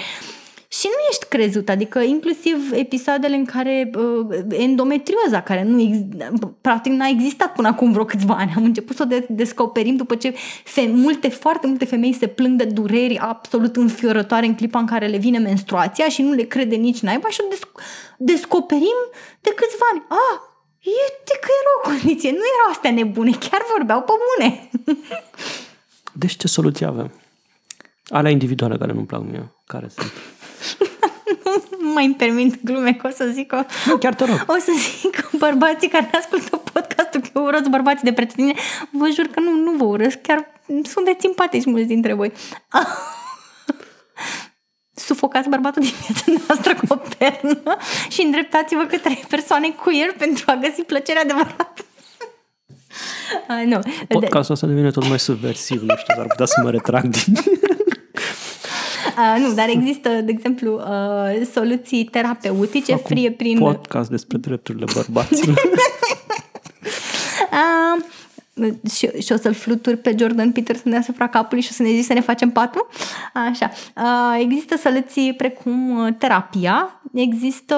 Și nu ești crezut, adică inclusiv episoadele în care uh, endometrioza, care nu ex- practic n-a existat până acum vreo câțiva ani, am început să o de- descoperim după ce fe- multe, foarte multe femei se plâng de dureri absolut înfiorătoare în clipa în care le vine menstruația și nu le crede nici naiba și o desc- descoperim de câțiva ani. Ah, e de că era o condiție, nu erau astea nebune, chiar vorbeau pe bune. deci ce soluție avem? Alea individuale care nu-mi plac mie, care sunt? *laughs* nu mai îmi permit glume că o să zic o... Nu, chiar te rog. *laughs* O să zic că bărbații care ascultă podcastul că eu urăț bărbații de pretutine, vă jur că nu, nu vă urăsc, chiar sunteți simpatici mulți dintre voi. *laughs* Sufocați bărbatul din viața noastră cu o pernă și îndreptați-vă către persoane queer pentru a găsi plăcerea adevărată. Uh, nu. Podcastul ăsta devine tot mai subversiv, nu știu, ar putea să mă retrag din... Uh, nu, dar există, de exemplu, uh, soluții terapeutice Fac frie prin... podcast despre drepturile bărbaților. *laughs* uh, și, și o să-l fluturi pe Jordan Peterson deasupra capului și o să ne zici să ne facem patru. Așa. Uh, există soluții precum uh, terapia, există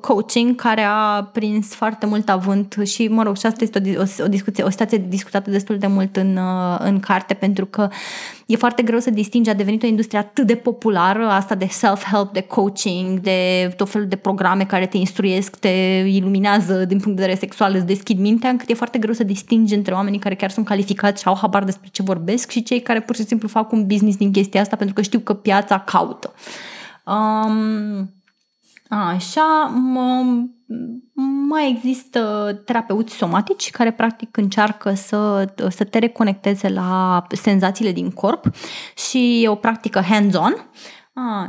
coaching care a prins foarte mult avânt și, mă rog, și asta este o, o, o discuție, o situație discutată destul de mult în, uh, în carte pentru că e foarte greu să distingi, a devenit o industrie atât de populară, asta de self-help, de coaching, de tot felul de programe care te instruiesc, te iluminează din punct de vedere sexual, îți deschid mintea, încât e foarte greu să distingi între oamenii care chiar sunt calificați și au habar despre ce vorbesc și cei care pur și simplu fac un business din chestia asta pentru că știu că piața caută. Um, Așa, mai există terapeuți somatici care practic încearcă să, să te reconecteze la senzațiile din corp și e o practică hands-on.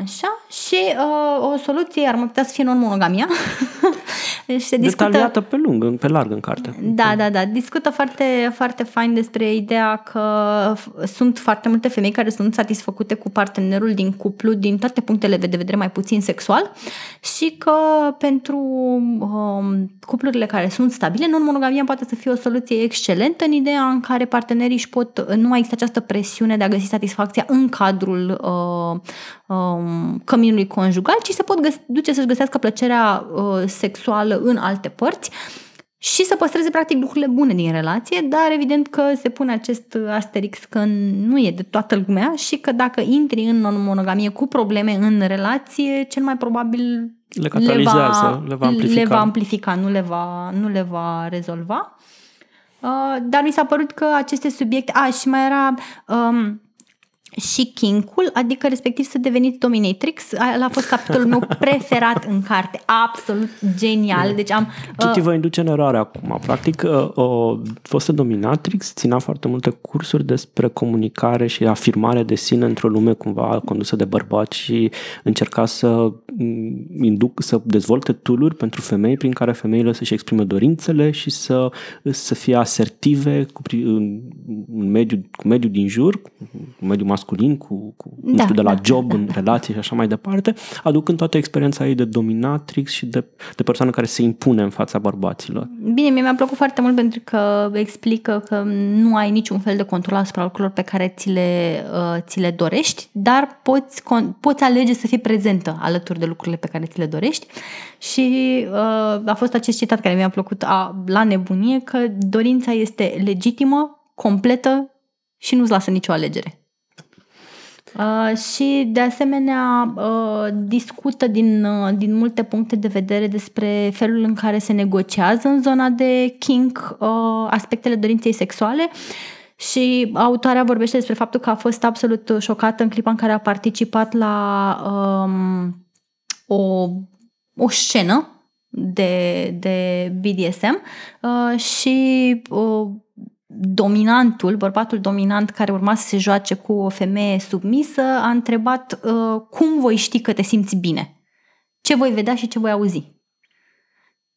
Așa, și uh, o soluție ar mai putea să fie non-monogamia. Deci *laughs* se discută... Detaliată pe lung, pe larg în carte. Da, da, da. Discută foarte, foarte fain despre ideea că sunt foarte multe femei care sunt satisfăcute cu partenerul din cuplu din toate punctele de vedere mai puțin sexual și că pentru um, cuplurile care sunt stabile, non-monogamia poate să fie o soluție excelentă în ideea în care partenerii își pot, nu mai există această presiune de a găsi satisfacția în cadrul uh, um, căminului conjugal, ci se pot găs- duce să-și găsească plăcerea uh, sexuală în alte părți și să păstreze practic lucrurile bune din relație, dar evident că se pune acest asterix că nu e de toată lumea și că dacă intri în monogamie cu probleme în relație, cel mai probabil le catalizează, le va, le va amplifica. Le va amplifica, nu le va, nu le va rezolva. Uh, dar mi s-a părut că aceste subiecte... A, și mai era... Um, și kinkul, adică respectiv să deveniți dominatrix. Ăla a fost capitolul meu preferat în carte. Absolut genial. Deci am... Ce te uh, vă induce în eroare acum? Practic, uh, o fostă dominatrix ținea foarte multe cursuri despre comunicare și afirmare de sine într-o lume cumva condusă de bărbați și încerca să mm, induc, să dezvolte tool pentru femei prin care femeile să-și exprime dorințele și să, să fie asertive cu, în, în mediul, cu mediul din jur, cu mediul masculin masculin, cu, cu da, nu știu, de la da, job da, în *laughs* da. relație și așa mai departe, aducând toată experiența ei de dominatrix și de, de persoană care se impune în fața bărbaților. Bine, mie mi-a plăcut foarte mult pentru că explică că nu ai niciun fel de control asupra lucrurilor pe care ți le, uh, ți le dorești, dar poți, con- poți alege să fii prezentă alături de lucrurile pe care ți le dorești și uh, a fost acest citat care mi-a plăcut a, la nebunie că dorința este legitimă, completă și nu-ți lasă nicio alegere. Uh, și de asemenea uh, discută din, uh, din multe puncte de vedere despre felul în care se negociază în zona de kink uh, aspectele dorinței sexuale. Și autoarea vorbește despre faptul că a fost absolut șocată în clipa în care a participat la um, o, o scenă de, de BDSM uh, și uh, dominantul, bărbatul dominant care urma să se joace cu o femeie submisă, a întrebat uh, cum voi ști că te simți bine? Ce voi vedea și ce voi auzi?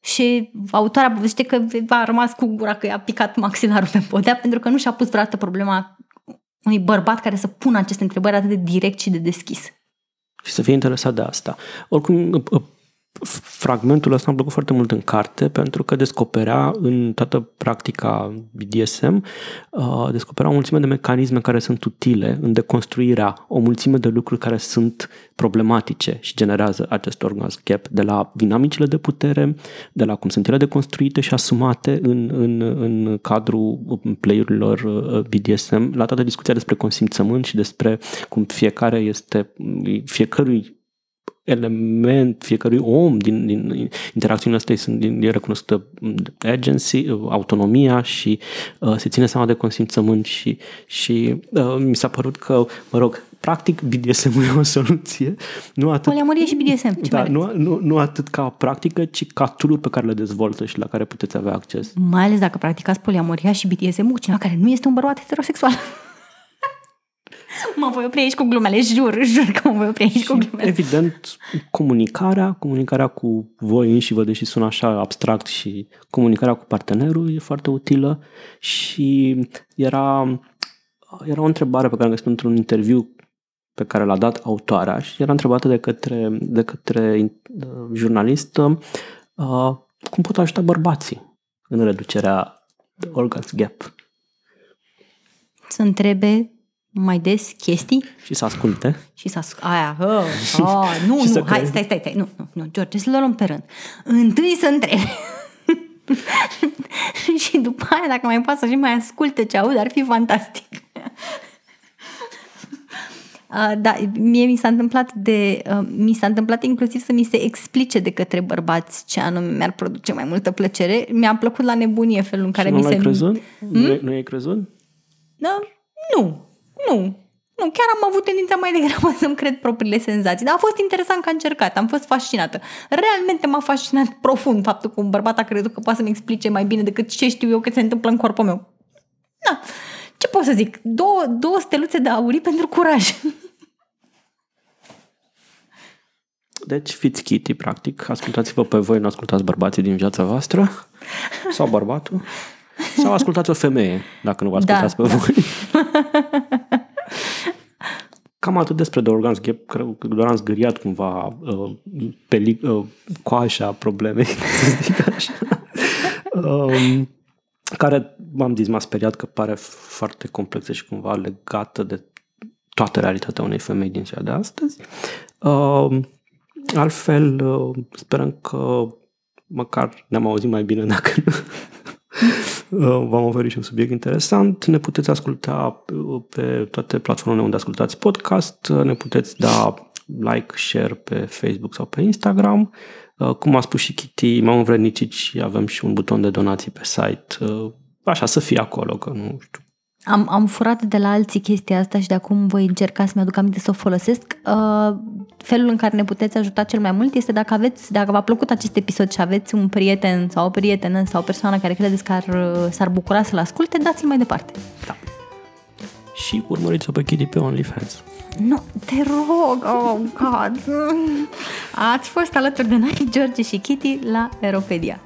Și autoarea povestește că a rămas cu gura că i-a picat maxilarul pe podea pentru că nu și-a pus vreodată problema unui bărbat care să pună aceste întrebări atât de direct și de deschis. Și să fie interesat de asta. Oricum, fragmentul ăsta am plăcut foarte mult în carte pentru că descoperea în toată practica BDSM, uh, descoperea o mulțime de mecanisme care sunt utile în deconstruirea o mulțime de lucruri care sunt problematice și generează acest orgasm gap, de la dinamicile de putere, de la cum sunt ele deconstruite și asumate în, în, în cadrul playerilor uh, BDSM, la toată discuția despre consimțământ și despre cum fiecare este, fiecărui element fiecărui om din, din interacțiunile astea sunt din, e recunoscută agency, autonomia și uh, se ține seama de consimțământ și, și uh, mi s-a părut că, mă rog, practic BDSM e o soluție. Nu atât, Poliamorie și BDSM. Ce da, nu, nu, nu atât ca practică, ci ca tool pe care le dezvoltă și la care puteți avea acces. Mai ales dacă practicați poliamoria și BDSM cu cineva care nu este un bărbat heterosexual. Mă voi opri aici cu glumele, jur, jur că mă voi opri aici cu glumele. Evident, comunicarea, comunicarea cu voi înși vă, deși sună așa abstract și comunicarea cu partenerul e foarte utilă și era, era o întrebare pe care am găsit într-un interviu pe care l-a dat autoarea și era întrebată de către, de către uh, jurnalistă uh, cum pot ajuta bărbații în reducerea orgasm gap. Să întrebe mai des chestii. Și să asculte. Și să asculte. Aia, oh, oh, *laughs* nu, nu, hai, stai, stai, stai, nu, nu, nu, George, să le luăm pe rând. Întâi să întrebi. *laughs* și după aia, dacă mai poate să și mai asculte ce aud, ar fi fantastic. *laughs* Uh, da, mie mi s-a întâmplat de, uh, mi s-a întâmplat inclusiv să mi se explice de către bărbați ce anume mi-ar produce mai multă plăcere. Mi-a plăcut la nebunie felul în care și mi nu se... Crezut? Hmm? Nu, nu ai crezut? Da, nu. Nu, nu, chiar am avut tendința mai degrabă *laughs* să-mi cred propriile senzații, dar a fost interesant că a încercat, am fost fascinată. Realmente m-a fascinat *laughs* profund faptul că un bărbat a crezut că poate să-mi explice mai bine decât ce știu eu că se întâmplă în corpul meu. Da, ce pot să zic? Două, două steluțe de aurii pentru curaj. *laughs* Deci fiți Kitty, practic, ascultați-vă pe voi, nu ascultați bărbații din viața voastră sau bărbatul. Sau ascultați o femeie, dacă nu vă ascultați da, pe da. voi. Cam atât despre The Organs Gap. Cred că doar am zgâriat cumva uh, peli- uh, coașa problemei, să zic așa. um, care, m-am zis, m-a speriat că pare foarte complexă și cumva legată de toată realitatea unei femei din ziua de astăzi. Uh, altfel, uh, sperăm că măcar ne-am auzit mai bine dacă Uh, v-am oferit și un subiect interesant. Ne puteți asculta uh, pe toate platformele unde ascultați podcast. Uh, ne puteți da like, share pe Facebook sau pe Instagram. Cum a spus și Kitty, m-am învrednicit și avem și un buton de donații pe site. așa, să fie acolo, că nu știu. Am, am furat de la alții chestia asta și de acum voi încerca să mi-aduc aminte să o folosesc. Uh, felul în care ne puteți ajuta cel mai mult este dacă aveți, dacă v-a plăcut acest episod și aveți un prieten sau o prietenă sau o persoană care credeți că ar, s-ar bucura să-l asculte, dați-l mai departe. Da. Și urmăriți-o pe Kitty pe OnlyFans. Nu, te rog, oh God. Ați fost alături de noi, George și Kitty, la Aeropedia.